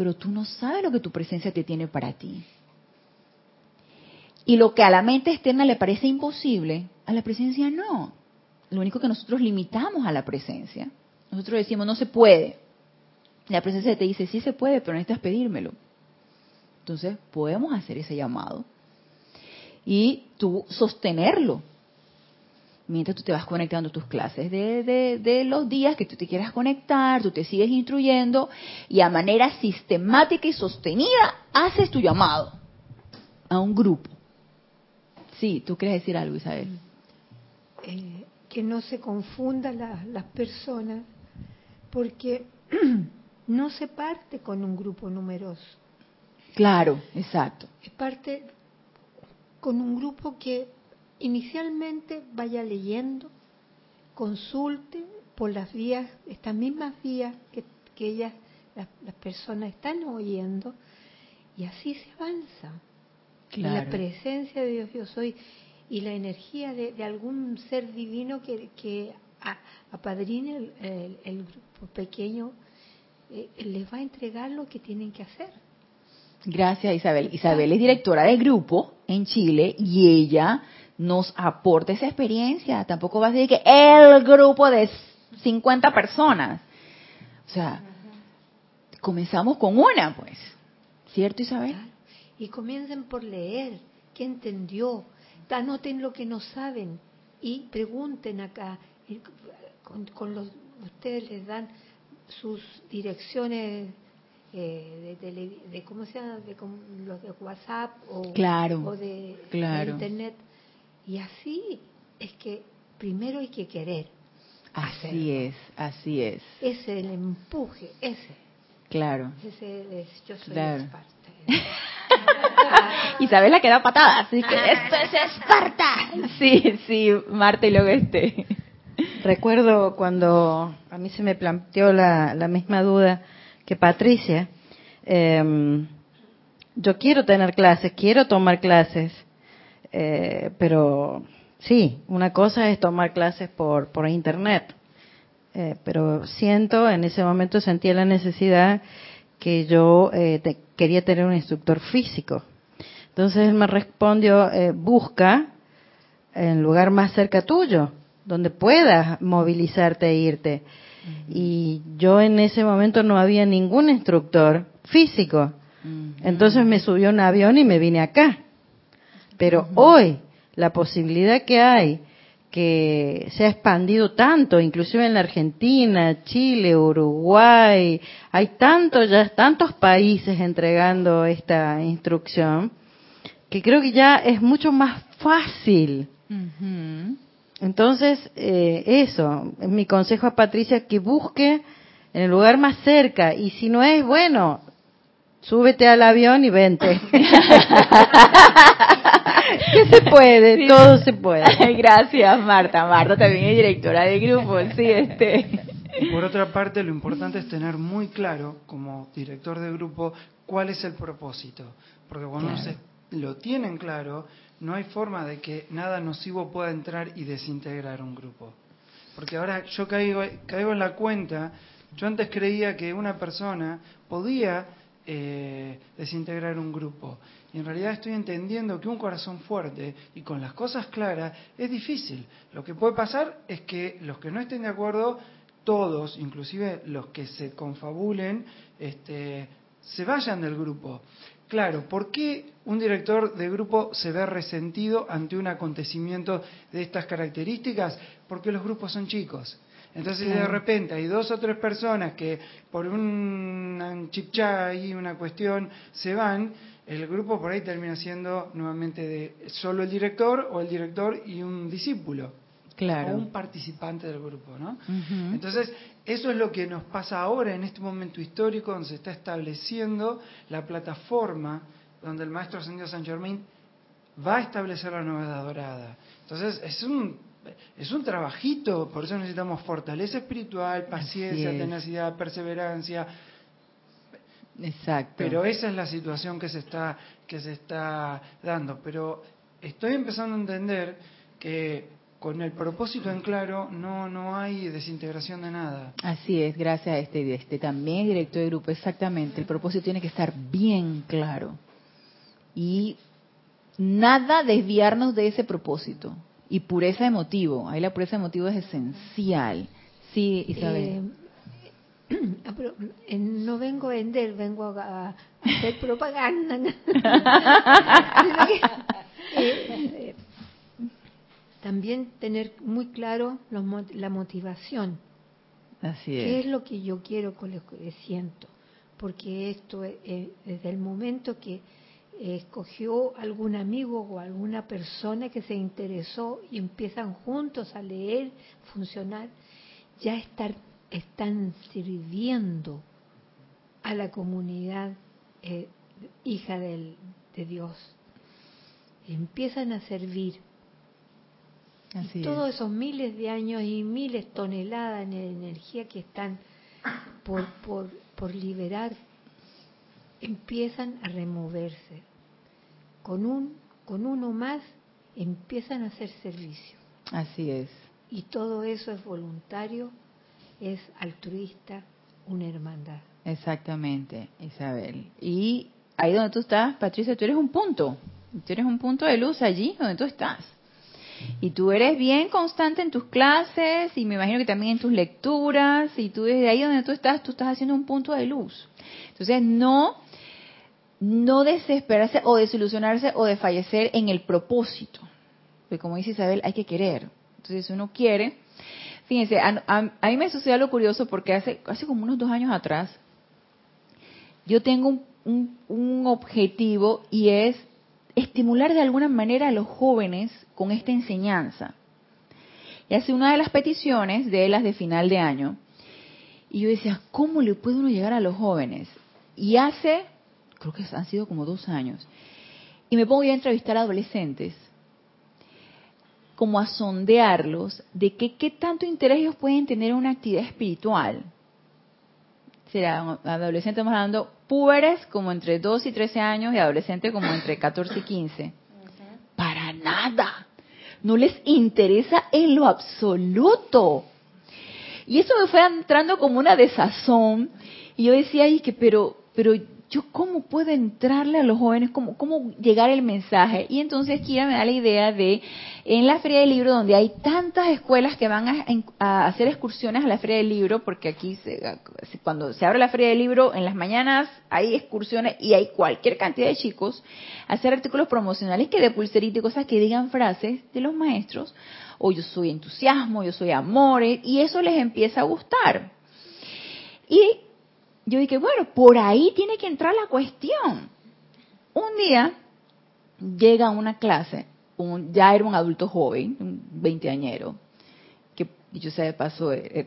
Pero tú no sabes lo que tu presencia te tiene para ti. Y lo que a la mente externa le parece imposible, a la presencia no. Lo único que nosotros limitamos a la presencia. Nosotros decimos, no se puede. La presencia te dice, sí se puede, pero necesitas pedírmelo. Entonces, podemos hacer ese llamado. Y tú sostenerlo. Mientras tú te vas conectando a tus clases de, de, de los días que tú te quieras conectar, tú te sigues instruyendo y a manera sistemática y sostenida haces tu llamado a un grupo Sí, tú quieres decir algo, Isabel. Eh, que no se confundan las personas, porque no se parte con un grupo numeroso. Claro, exacto. Es parte con un grupo que inicialmente vaya leyendo, consulte por las vías, estas mismas vías que, ellas, las, las personas están oyendo, y así se avanza la presencia de Dios yo soy y la energía de, algún ser divino que, que apadrine el, grupo pequeño, eh, les va a entregar lo que tienen que hacer. Gracias Isabel. Isabel es directora del grupo en Chile y ella nos aporta esa experiencia. Tampoco va a decir que el grupo de 50 personas. O sea, comenzamos con una, pues. ¿Cierto Isabel? y comiencen por leer qué entendió, anoten lo que no saben y pregunten acá. Con, los, ustedes les dan sus direcciones eh, de, cómo se llama, de, los de WhatsApp o, de, internet y así es que primero hay que querer. Así es, así es. Ese es el empuje, ese. Claro. Ese es, yo soy claro. Isabel la queda patada, así que esto es Esparta. Sí, sí, Marta y luego este. Recuerdo cuando a mí se me planteó la, misma duda que Patricia. Em, yo quiero tener clases, quiero tomar clases, eh, pero sí, una cosa es tomar clases por, por internet, eh, pero siento, en ese momento sentía la necesidad que yo eh, quería tener un instructor físico. Entonces él me respondió, eh, busca el lugar más cerca tuyo, donde puedas movilizarte e irte. Y yo en ese momento no había ningún instructor físico. Entonces me subió un avión y me vine acá. Pero hoy la posibilidad que hay que se ha expandido tanto, inclusive en la Argentina, Chile, Uruguay, hay tantos ya tantos países entregando esta instrucción que creo que ya es mucho más fácil. Entonces, eh, eso, es mi consejo a Patricia que busque en el lugar más cerca y si no es bueno, súbete al avión y vente. ¿Qué se puede? Todo se puede. Gracias, Marta. Marta también es directora de grupo, sí, este. Por otra parte, lo importante es tener muy claro, como director de grupo, cuál es el propósito. Porque cuando se lo tienen claro, no hay forma de que nada nocivo pueda entrar y desintegrar un grupo. Porque ahora yo caigo, caigo en la cuenta, yo antes creía que una persona podía eh, desintegrar un grupo. Y en realidad estoy entendiendo que un corazón fuerte y con las cosas claras es difícil. Lo que puede pasar es que los que no estén de acuerdo, todos, inclusive los que se confabulen, este, se vayan del grupo. Claro, ¿por qué un director de grupo se ve resentido ante un acontecimiento de estas características? Porque los grupos son chicos. Entonces de repente hay dos o tres personas que por un chipchá y una cuestión se van, el grupo por ahí termina siendo nuevamente de solo el director o el director y un discípulo. Claro. O un participante del grupo, ¿no? Entonces, eso es lo que nos pasa ahora en este momento histórico donde se está estableciendo la plataforma donde el maestro ascendido San Germain va a establecer la novedad dorada. Entonces, es un es un trabajito, por eso necesitamos fortaleza espiritual, paciencia, tenacidad, perseverancia. Exacto. Pero esa es la situación que se está que se está dando, pero estoy empezando a entender que con el propósito en claro no no hay desintegración de nada. Así es, gracias a este este también director de grupo exactamente, el propósito tiene que estar bien claro. Y nada desviarnos de ese propósito y pureza de motivo. Ahí la pureza de motivo es esencial. Sí, Isabel. Eh, no vengo a vender, vengo a, hacer propaganda. Eh, también tener muy claro la motivación. Así es. ¿Qué es lo que yo quiero con lo que siento? Porque esto, eh, desde el momento que escogió algún amigo o alguna persona que se interesó y empiezan juntos a leer, funcionar, ya estar, están sirviendo a la comunidad eh, hija del, de Dios. Empiezan a servir. y todos esos miles de años y miles toneladas de energía que están por, por, por liberar empiezan a removerse con, un, con uno más empiezan a hacer servicio. Así es. Y todo eso es voluntario, es altruista, una hermandad. Exactamente, Isabel. Y ahí donde tú estás, Patricia, tú eres un punto. Tú eres un punto de luz allí donde tú estás. Y tú eres bien constante en tus clases y me imagino que también en tus lecturas y tú desde ahí donde tú estás, tú estás haciendo un punto de luz. Entonces no no desesperarse o desilusionarse o desfallecer en el propósito. Porque como dice Isabel, hay que querer. Entonces, si uno quiere, fíjense, a, mí me sucedió algo curioso porque hace, hace como unos dos años atrás, yo tengo un, un objetivo y es estimular de alguna manera a los jóvenes con esta enseñanza. Y hace una de las peticiones de las de final de año, y yo decía, ¿cómo le puede uno llegar a los jóvenes? Y hace creo que han sido como dos años, y me pongo a entrevistar a adolescentes, como a sondearlos de que, qué tanto interés ellos pueden tener en una actividad espiritual. Será adolescentes, estamos hablando púberes como entre 2 y 13 años y adolescentes como entre 14 y 15. Para nada. No les interesa en lo absoluto. Y eso me fue entrando como una desazón. Y yo decía, ay, que pero, pero yo cómo puedo entrarle a los jóvenes, cómo, cómo llegar el mensaje. Y entonces Kira me da la idea de, en la Feria del Libro, donde hay tantas escuelas que van a, hacer excursiones a la Feria del Libro, porque aquí cuando se abre la Feria del Libro, en las mañanas hay excursiones y hay cualquier cantidad de chicos, hacer artículos promocionales que de pulserita y cosas que digan frases de los maestros, o yo soy entusiasmo, yo soy amor, y eso les empieza a gustar. Y yo dije, bueno, por ahí tiene que entrar la cuestión. Un día llega a una clase, un, ya era un adulto joven, un veinteañero, que yo sé de paso es,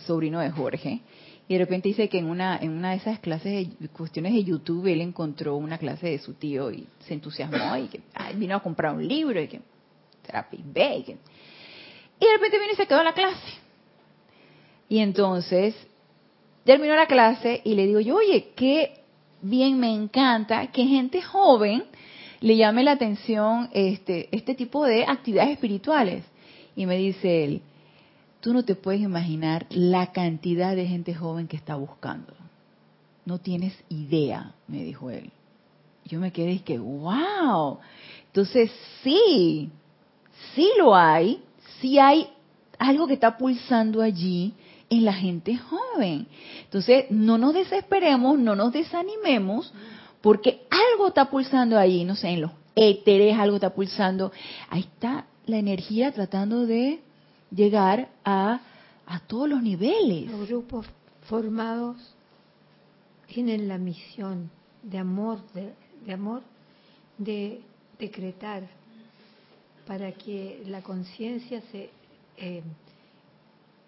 sobrino de Jorge, y de repente dice que en una en una de esas clases de cuestiones de YouTube él encontró una clase de su tío y se entusiasmó y que vino a comprar un libro y que Therapy Bay. Y, y de repente viene y se quedó en la clase. Y entonces terminó la clase y le digo yo, oye, qué bien me encanta que gente joven le llame la atención este, este tipo de actividades espirituales. Y me dice él, tú no te puedes imaginar la cantidad de gente joven que está buscando. No tienes idea, me dijo él. Yo me quedé y que, wow. Entonces, sí, sí lo hay, sí hay algo que está pulsando allí en la gente joven. Entonces, no nos desesperemos, no nos desanimemos, porque algo está pulsando ahí, no sé, en los éteres, algo está pulsando. Ahí está la energía tratando de llegar a, a todos los niveles. Los grupos formados tienen la misión de amor, de, de amor, de decretar para que la conciencia se eh,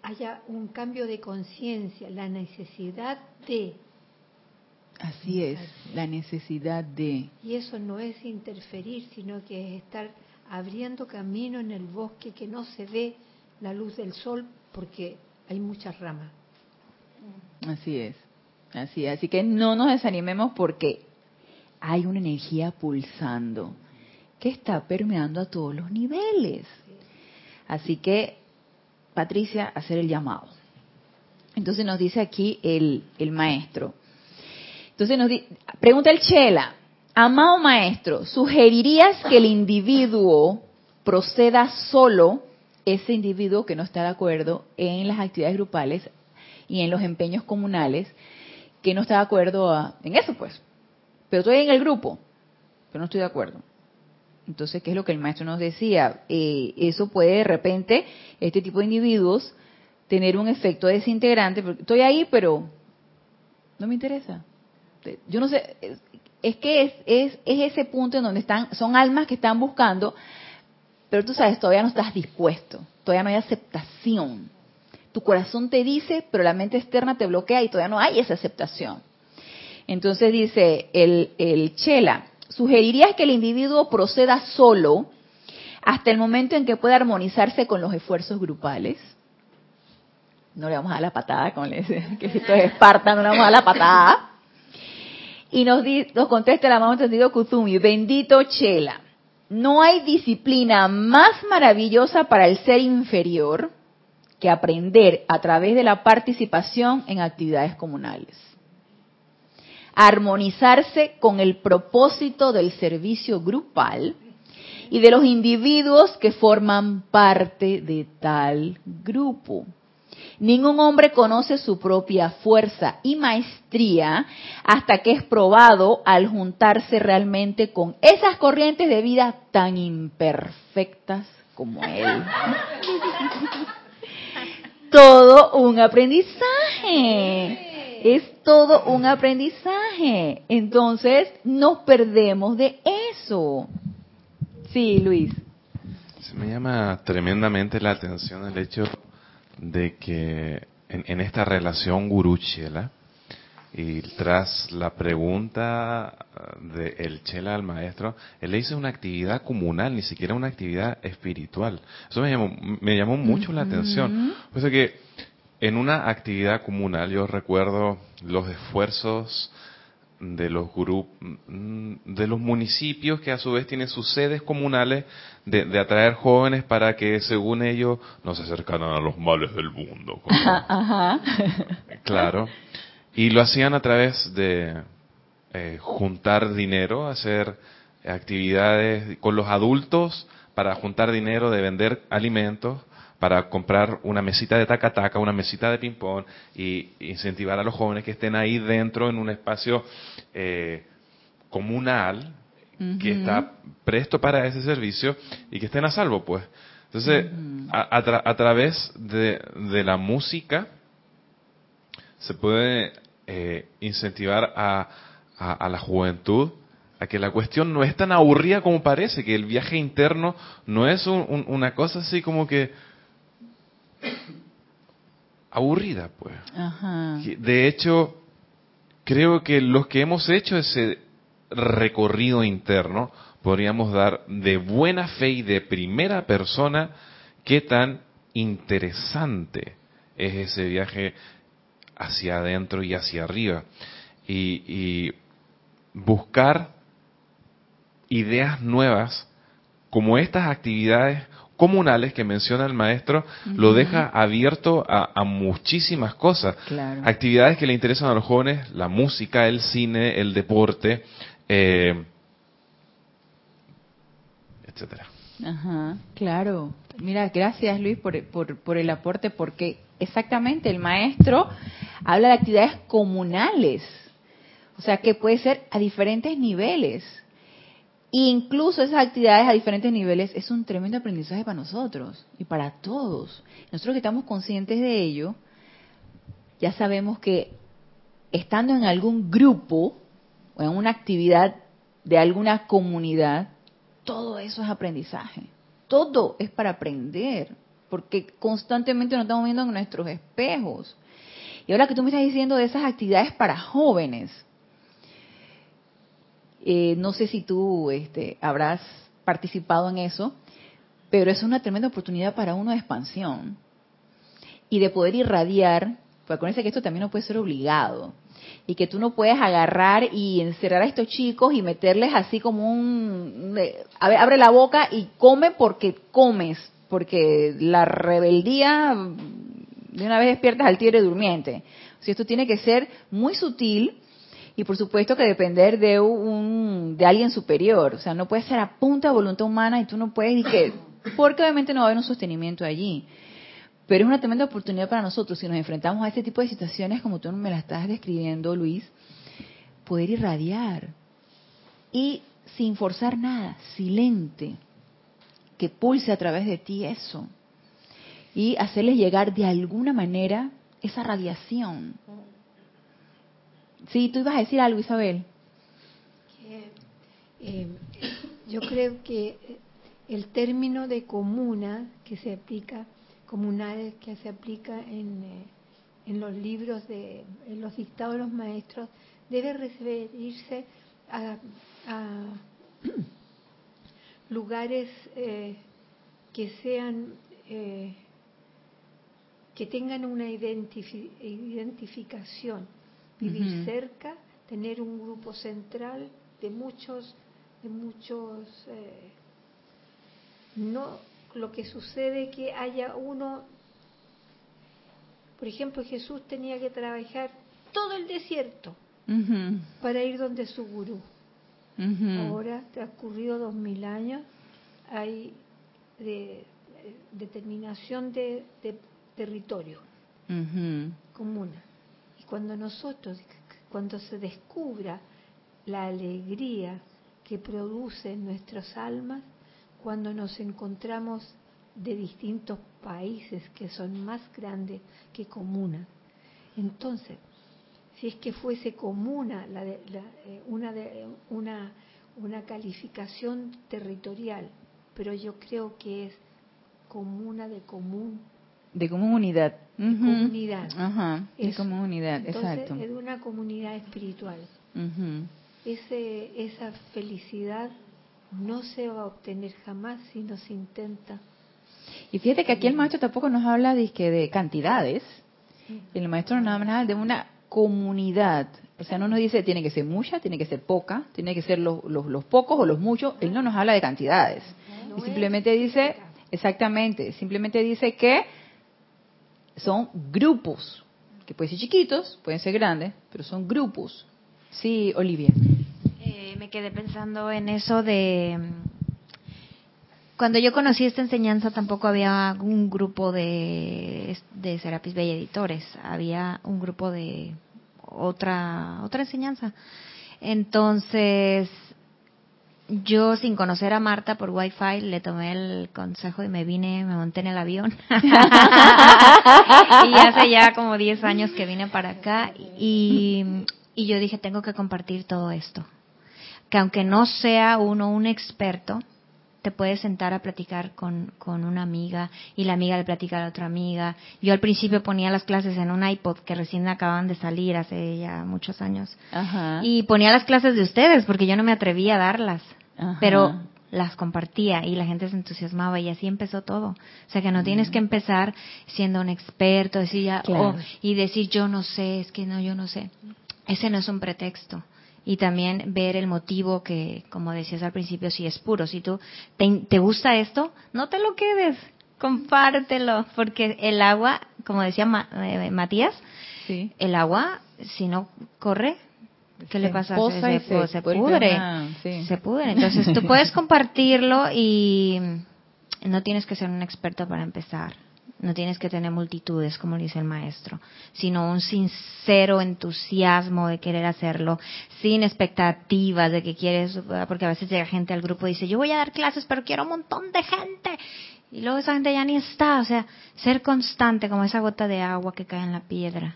haya un cambio de conciencia, la necesidad de. Así es, la necesidad de. Y eso no es interferir, sino que es estar abriendo camino en el bosque que no se ve la luz del sol porque hay muchas ramas. Así es, así. Así que no nos desanimemos porque hay una energía pulsando que está permeando a todos los niveles. Así que, Patricia, hacer el llamado. Entonces nos dice aquí el, el maestro. Entonces nos di, pregunta el Chela, amado maestro, ¿sugerirías que el individuo proceda solo, ese individuo que no está de acuerdo en las actividades grupales y en los empeños comunales, que no está de acuerdo a, en eso pues? Pero estoy en el grupo, pero no estoy de acuerdo. Entonces, ¿qué es lo que el maestro nos decía? Eh, eso puede de repente, este tipo de individuos, tener un efecto desintegrante, porque estoy ahí, pero no me interesa. Yo no sé, es que es, es, es ese punto en donde están, son almas que están buscando, pero tú sabes, todavía no estás dispuesto, todavía no hay aceptación. Tu corazón te dice, pero la mente externa te bloquea y todavía no hay esa aceptación. Entonces dice el, el Chela, ¿sugerirías que el individuo proceda solo hasta el momento en que pueda armonizarse con los esfuerzos grupales? No le vamos a dar la patada, como le dicen, que esto es Esparta, no le vamos a dar la patada. Y nos, di, nos contesta el amado entendido Kuzumi, bendito Chela, no hay disciplina más maravillosa para el ser inferior que aprender a través de la participación en actividades comunales armonizarse con el propósito del servicio grupal y de los individuos que forman parte de tal grupo. Ningún hombre conoce su propia fuerza y maestría hasta que es probado al juntarse realmente con esas corrientes de vida tan imperfectas como él. Todo un aprendizaje es todo un aprendizaje. Entonces, nos perdemos de eso. Sí, Luis. Se me llama tremendamente la atención el hecho de que en, esta relación gurú-chela, y tras la pregunta de el chela al maestro, él le hizo una actividad comunal, ni siquiera una actividad espiritual. Eso me llamó, me llamó mucho la atención. O sea que en una actividad comunal yo recuerdo los esfuerzos de los grupos, mm, de los municipios que a su vez tienen sus sedes comunales de, atraer jóvenes para que según ellos no se acercaran a los males del mundo. Ajá. Claro. Y lo hacían a través de eh, juntar dinero, hacer actividades con los adultos para juntar dinero de vender alimentos para comprar una mesita de taca-taca, una mesita de ping-pong y incentivar a los jóvenes que estén ahí dentro en un espacio eh, comunal que está presto para ese servicio y que estén a salvo, pues. Entonces, a, través de, la música se puede eh, incentivar a, la juventud a que la cuestión no es tan aburrida como parece, que el viaje interno no es una cosa así como que aburrida, pues. De hecho, creo que los que hemos hecho ese recorrido interno, podríamos dar de buena fe y de primera persona qué tan interesante es ese viaje hacia adentro y hacia arriba. Y, y buscar ideas nuevas, como estas actividades comunales que menciona el maestro, lo deja abierto a, muchísimas cosas. Actividades que le interesan a los jóvenes, la música, el cine, el deporte, eh, etcétera. Ajá, claro. Mira, gracias Luis por, por, por el aporte, porque exactamente el maestro habla de actividades comunales, o sea que puede ser a diferentes niveles. Incluso esas actividades a diferentes niveles es un tremendo aprendizaje para nosotros y para todos. Nosotros que estamos conscientes de ello, ya sabemos que estando en algún grupo o en una actividad de alguna comunidad, todo eso es aprendizaje. Todo es para aprender, porque constantemente nos estamos viendo en nuestros espejos. Y ahora que tú me estás diciendo de esas actividades para jóvenes, eh, no sé si tú este, habrás participado en eso, pero es una tremenda oportunidad para uno de expansión y de poder irradiar, pues acuérdense que esto también no puede ser obligado y que tú no puedes agarrar y encerrar a estos chicos y meterles así como un, abre la boca y come porque comes, porque la rebeldía de una vez despiertas al tigre durmiente. O sea, esto tiene que ser muy sutil y por supuesto que depender de un de alguien superior, o sea, no puede ser a punta de voluntad humana y tú no puedes y que porque obviamente no va a haber un sostenimiento allí. Pero es una tremenda oportunidad para nosotros, si nos enfrentamos a este tipo de situaciones como tú me la estás describiendo, Luis, poder irradiar. Y sin forzar nada, silente, que pulse a través de ti eso. Y hacerles llegar de alguna manera esa radiación. Sí, tú ibas a decir algo, Isabel. Eh, yo creo que el término de comuna que se aplica comunales que se aplica en, eh, en los libros, de, en los dictados de los maestros, debe referirse a, lugares eh, que sean eh, que tengan una identificación, vivir cerca, tener un grupo central de muchos, de muchos, no lo que sucede que haya uno, por ejemplo, Jesús tenía que trabajar todo el desierto para ir donde su gurú. Ahora, transcurrido dos mil años, hay de, determinación de, territorio comuna. Cuando nosotros, cuando se descubra la alegría que produce en nuestras almas, cuando nos encontramos de distintos países que son más grandes que comuna. Entonces, si es que fuese comuna eh, una, una calificación territorial, pero yo creo que es comuna de común. De comunidad. Comunidad. Ajá, de comunidad, exacto. Es de una comunidad espiritual. Ese, esa felicidad no se va a obtener jamás si no se intenta. Y fíjate que aquí el maestro tampoco nos habla de, de cantidades. El maestro nos habla de una comunidad. O sea, no nos dice tiene que ser mucha, tiene que ser poca, tiene que ser los, los, pocos o los muchos. Él no nos habla de cantidades. y simplemente dice, exactamente, simplemente dice que son grupos, que pueden ser chiquitos, pueden ser grandes, pero son grupos. Sí, Olivia me quedé pensando en eso de cuando yo conocí esta enseñanza tampoco había un grupo de, de Serapis Bay Editores, había un grupo de otra otra enseñanza. Entonces, yo sin conocer a Marta por Wi-Fi le tomé el consejo y me vine, me monté en el avión. y hace ya como 10 años que vine para acá y, y yo dije, tengo que compartir todo esto que aunque no sea uno un experto, te puedes sentar a platicar con, con, una amiga y la amiga le platica a la otra amiga. Yo al principio ponía las clases en un iPod que recién acaban de salir hace ya muchos años. Y ponía las clases de ustedes porque yo no me atrevía a darlas. Pero las compartía y la gente se entusiasmaba y así empezó todo. O sea que no tienes que empezar siendo un experto decir ya, y decir yo no sé, es que no, yo no sé. Ese no es un pretexto y también ver el motivo que, como decías al principio, si es puro. Si tú te, te gusta esto, no te lo quedes, compártelo, porque el agua, como decía Ma- eh, Matías, Sí. el agua, si no corre, ¿qué le Se pasa? y se se vuelve pudre. una- sí. Se pudre. Entonces tú puedes compartirlo y no tienes que ser un experto para empezar. No tienes que tener multitudes, como dice el maestro, sino un sincero entusiasmo de querer hacerlo, sin expectativas de que quieres, porque a veces llega gente al grupo y dice, yo voy a dar clases, pero quiero un montón de gente. Y luego esa gente ya ni está. O sea, ser constante como esa gota de agua que cae en la piedra.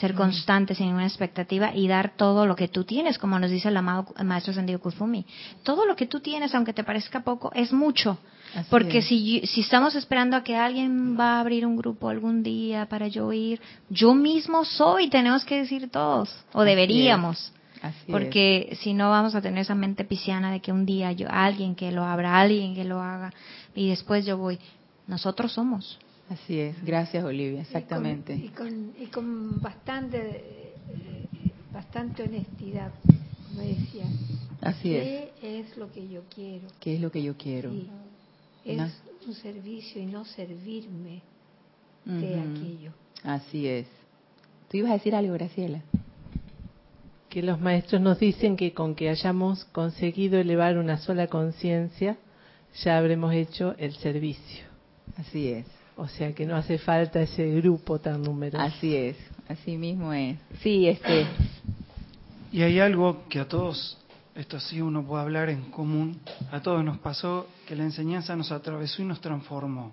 Ser constante sin ninguna expectativa y dar todo lo que tú tienes, como nos dice el amado maestro Sendido Kuzumi. Todo lo que tú tienes, aunque te parezca poco, es mucho. Así Porque es. si, si estamos esperando a que alguien va a abrir un grupo algún día para yo ir, yo mismo soy, tenemos que decir todos, o deberíamos. Así. Porque si no vamos a tener esa mente pisciana de que un día yo, alguien que lo abra, alguien que lo haga, y después yo voy. Nosotros somos. Así es. Gracias, Olivia. Exactamente. Y con, y con, y con bastante, eh, bastante honestidad, como decía. Así es. ¿Qué es lo que yo quiero? ¿Qué es lo que yo quiero? Sí. Es un servicio y no servirme de aquello. Así es. Tú ibas a decir algo, Graciela. que los maestros nos dicen que con que hayamos conseguido elevar una sola conciencia, ya habremos hecho el servicio. Así es. O sea que no hace falta ese grupo tan numeroso. Así es. Así mismo es. Sí, este. Y hay algo que a todos, esto sí uno puede hablar en común, a todos nos pasó que la enseñanza nos atravesó y nos transformó.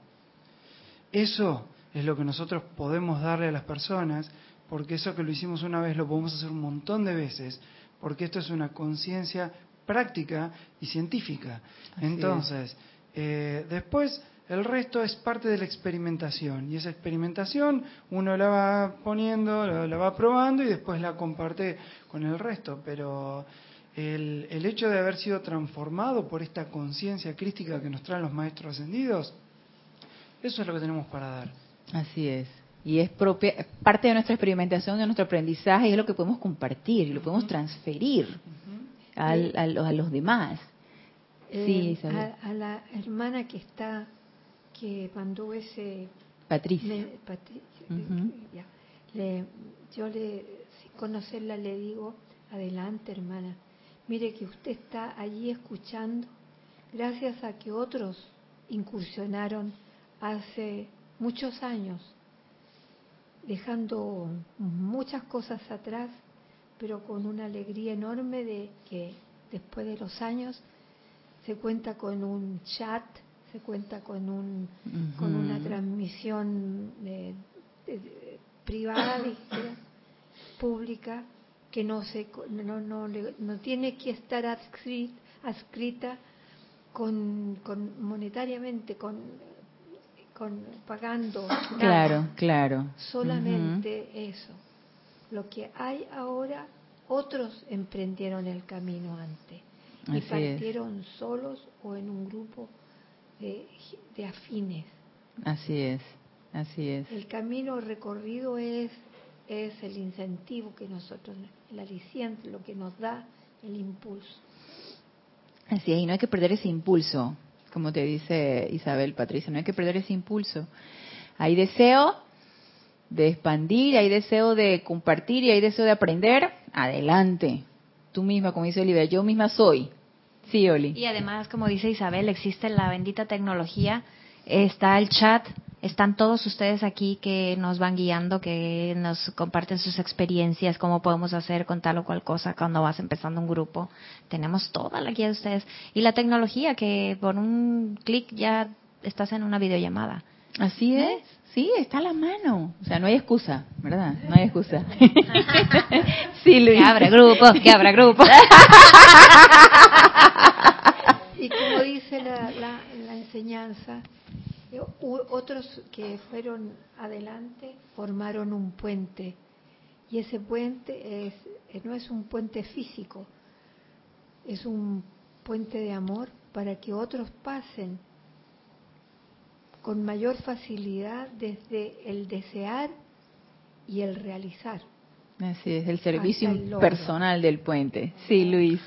Eso es lo que nosotros podemos darle a las personas, porque eso que lo hicimos una vez lo podemos hacer un montón de veces, porque esto es una conciencia práctica y científica. Así Entonces, eh, después el resto es parte de la experimentación y esa experimentación uno la va poniendo, la, la va probando y después la comparte con el resto, pero el, el hecho de haber sido transformado por esta conciencia crística que nos traen los maestros ascendidos, eso es lo que tenemos para dar. Así es. Y es propia, parte de nuestra experimentación, de nuestro aprendizaje, y es lo que podemos compartir y lo podemos transferir al- a, los- a los demás. Sí, Eh, Isabel. a, a la hermana que está, que mandó ese Patricia. Ya. Le- yo le, sin conocerla le digo, adelante hermana, mire que usted está allí escuchando, gracias a que otros incursionaron hace muchos años, dejando muchas cosas atrás, pero con una alegría enorme de que después de los años se cuenta con un chat, se cuenta con un con una transmisión eh, de- de- privada, pública, que no se no, no, no tiene que estar adscri- adscrita con, con monetariamente, con, con pagando. nada. Claro, claro. Solamente eso. Lo que hay ahora, otros emprendieron el camino antes y Así es. partieron solos o en un grupo de, de afines. Así es, así es. El camino recorrido es, es el incentivo que nosotros, el aliciente, lo que nos da el impulso. Así es, y no hay que perder ese impulso, como te dice Isabel Patricia, no hay que perder ese impulso. Hay deseo de expandir, hay deseo de compartir y hay deseo de aprender, adelante. Tú misma, como dice Olivia, yo misma soy. Sí, Oli. Y además, como dice Isabel, existe la bendita tecnología, está el chat, están todos ustedes aquí que nos van guiando, que nos comparten sus experiencias, cómo podemos hacer con tal o cual cosa cuando vas empezando un grupo. Tenemos toda la guía de ustedes. Y la tecnología, que por un clic ya estás en una videollamada. Así es, sí, está a la mano. O sea, no hay excusa, ¿verdad? No hay excusa. sí, Luis. Que abra grupo, que abra grupo. Y como dice la, la, la enseñanza, eh, otros que fueron adelante formaron un puente. Y ese puente es, eh, no es un puente físico, es un puente de amor para que otros pasen con mayor facilidad desde el desear y el realizar. Así es, el servicio el personal del puente. Sí, Luis.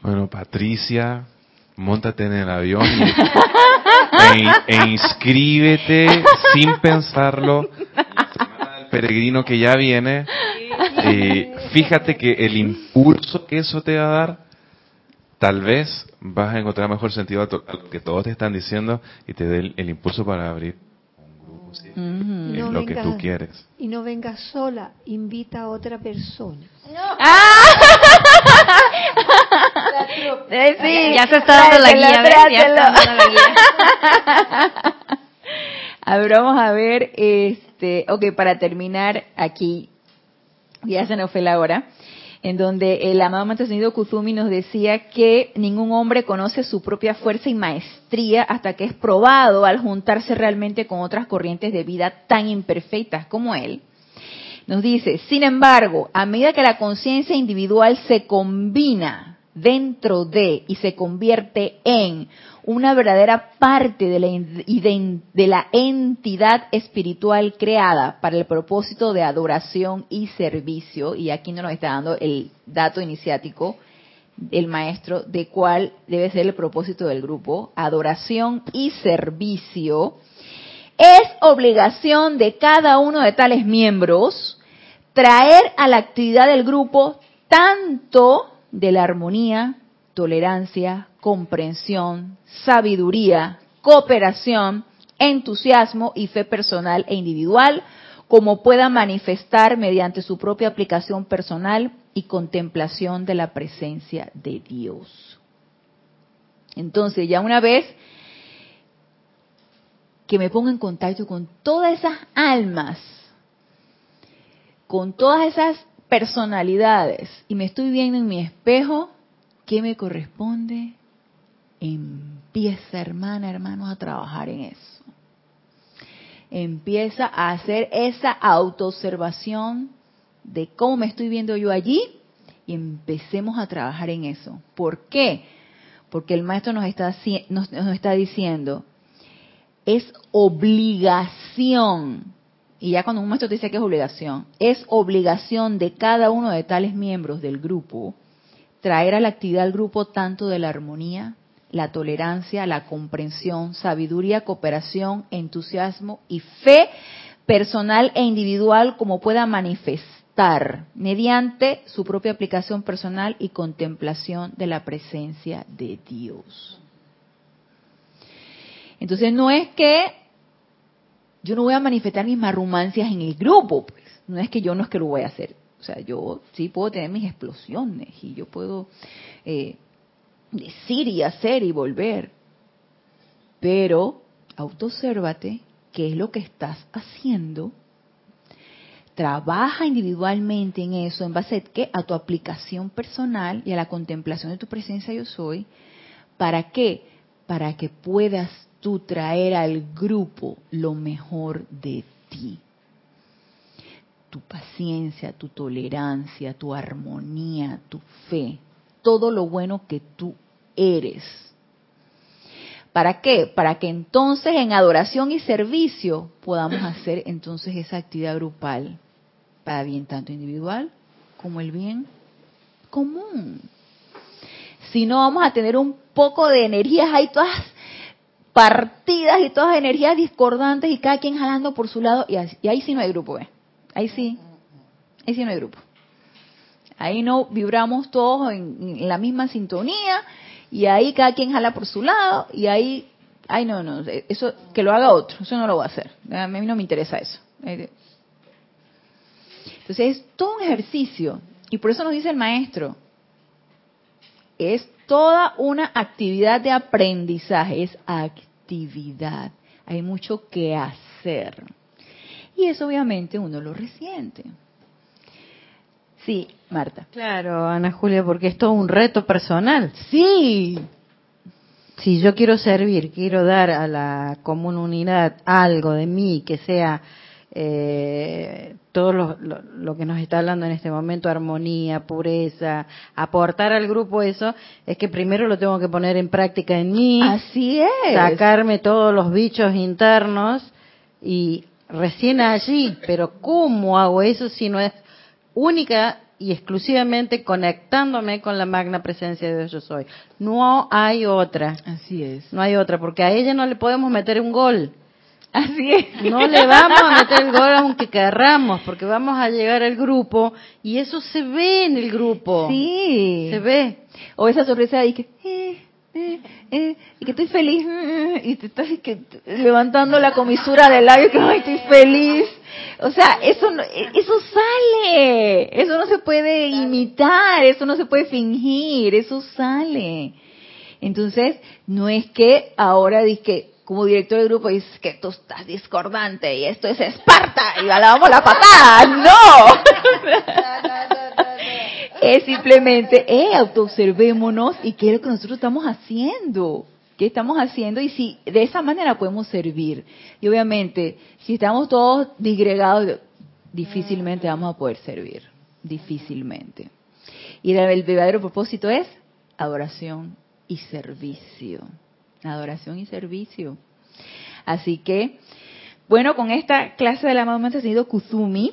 Bueno, Patricia, montate en el avión y, e, e inscríbete sin pensarlo. Del peregrino que ya viene. Y fíjate que el impulso que eso te va a dar, tal vez vas a encontrar mejor sentido a, to- a lo que todos te están diciendo y te dé el, el impulso para abrir un grupo. Es no lo que tú vengas- quieres. Y no vengas sola, invita a otra persona. Eh, sí, Ya se está dando la tráetelo, guía, ¿ves? Ya está tráetelo. dando la guía. A ver, vamos a ver, este, ok, para terminar aquí, ya se nos fue la hora, en donde el amado Maestro Ascendido Kuzumi nos decía que ningún hombre conoce su propia fuerza y maestría hasta que es probado al juntarse realmente con otras corrientes de vida tan imperfectas como él. Nos dice, sin embargo, a medida que la conciencia individual se combina dentro de y se convierte en una verdadera parte de la, de la entidad espiritual creada para el propósito de adoración y servicio, y aquí nos lo está dando el dato iniciático, el maestro, de cuál debe ser el propósito del grupo, adoración y servicio, es obligación de cada uno de tales miembros traer a la actividad del grupo tanto de la armonía, tolerancia, comprensión, sabiduría, cooperación, entusiasmo y fe personal e individual, como pueda manifestar mediante su propia aplicación personal y contemplación de la presencia de Dios. Entonces, ya una vez que me ponga en contacto con todas esas almas, con todas esas personalidades, y me estoy viendo en mi espejo, ¿qué me corresponde? Empieza, hermana, hermanos, a trabajar en eso. Empieza a hacer esa autoobservación de cómo me estoy viendo yo allí y empecemos a trabajar en eso. ¿Por qué? Porque el maestro nos está, nos está diciendo, es obligación, y ya cuando un maestro te dice que es obligación, es obligación de cada uno de tales miembros del grupo traer a la actividad del grupo tanto de la armonía, la tolerancia, la comprensión, sabiduría, cooperación, entusiasmo y fe personal e individual como pueda manifestar mediante su propia aplicación personal y contemplación de la presencia de Dios. Entonces no es que yo no voy a manifestar mis marrumancias en el grupo, pues. No es que yo no es que lo voy a hacer. O sea, yo sí puedo tener mis explosiones y yo puedo eh, decir y hacer y volver. Pero autoobsérvate qué es lo que estás haciendo. Trabaja individualmente en eso, en base a, ¿qué? a tu aplicación personal y a la contemplación de tu presencia yo soy. ¿Para qué? Para que puedas tú traer al grupo lo mejor de ti. Tu paciencia, tu tolerancia, tu armonía, tu fe, todo lo bueno que tú eres. ¿Para qué? Para que entonces en adoración y servicio podamos hacer entonces esa actividad grupal para bien tanto individual como el bien común. Si no vamos a tener un poco de energías ahí todas partidas y todas energías discordantes y cada quien jalando por su lado y, ahí sí no hay grupo, ¿eh? Ahí sí, ahí sí no hay grupo. Ahí no vibramos todos en, la misma sintonía y ahí cada quien jala por su lado y ahí, ay no, no, eso que lo haga otro, eso no lo voy a hacer. A mí no me interesa eso. Eh, Entonces es todo un ejercicio y por eso nos dice el maestro, es toda una actividad de aprendizaje, es actividad. Hay mucho que hacer. Y eso obviamente uno lo resiente. Sí, Marta. Claro, Ana Julia, porque es todo un reto personal. Sí. Si yo quiero servir, quiero dar a la comunidad algo de mí que sea eh, todo lo, lo- lo que nos está hablando en este momento, armonía, pureza, aportar al grupo eso, es que primero lo tengo que poner en práctica en mí, Así es. sacarme todos los bichos internos y recién allí, pero ¿cómo hago eso si no es única y exclusivamente conectándome con la magna presencia de Dios yo soy. No hay otra. Así es. No hay otra, porque a ella no le podemos meter un gol. Así es. No le vamos a meter el gol aunque querramos, porque vamos a llegar al grupo y eso se ve en el grupo. Sí. Se ve. O esa sorpresa y que, eh, eh, eh, y que estoy feliz, eh, y te estás que, levantando la comisura del labio, que ay, estoy feliz. O sea, eso no, eh, eso sale, eso no se puede imitar, eso no se puede fingir, eso sale. Entonces, no es que ahora que como director del grupo dices que tú estás discordante y esto es Esparta y la damos la patada. ¡No! es simplemente, eh, autoobservémonos y qué es lo que nosotros estamos haciendo. ¿Qué estamos haciendo? Y si de esa manera podemos servir. Y obviamente, si estamos todos disgregados, difícilmente vamos a poder servir. Difícilmente. Y el verdadero propósito es adoración y servicio. Adoración y servicio. Así que, bueno, con esta clase de la mamá tenido Kuzumi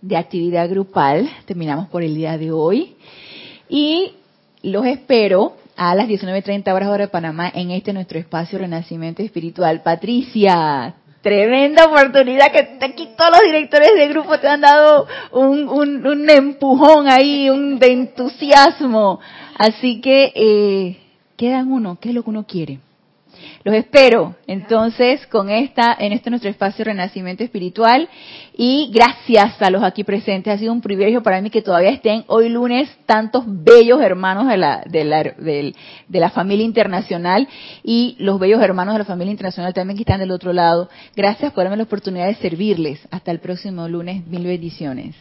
de actividad grupal, terminamos por el día de hoy. Y los espero a las 19.30 horas hora de Panamá en este nuestro espacio Renacimiento Espiritual. Patricia, tremenda oportunidad que aquí todos los directores de grupo te han dado un, un, un empujón ahí, un de entusiasmo. Así que eh, quedan uno, ¿qué es lo que uno quiere? Los espero entonces con esta, en este nuestro espacio Renacimiento Espiritual y gracias a los aquí presentes. Ha sido un privilegio para mí que todavía estén hoy lunes tantos bellos hermanos de la, de la, de, de la familia internacional y los bellos hermanos de la familia internacional también que están del otro lado. Gracias por darme la oportunidad de servirles. Hasta el próximo lunes. Mil bendiciones.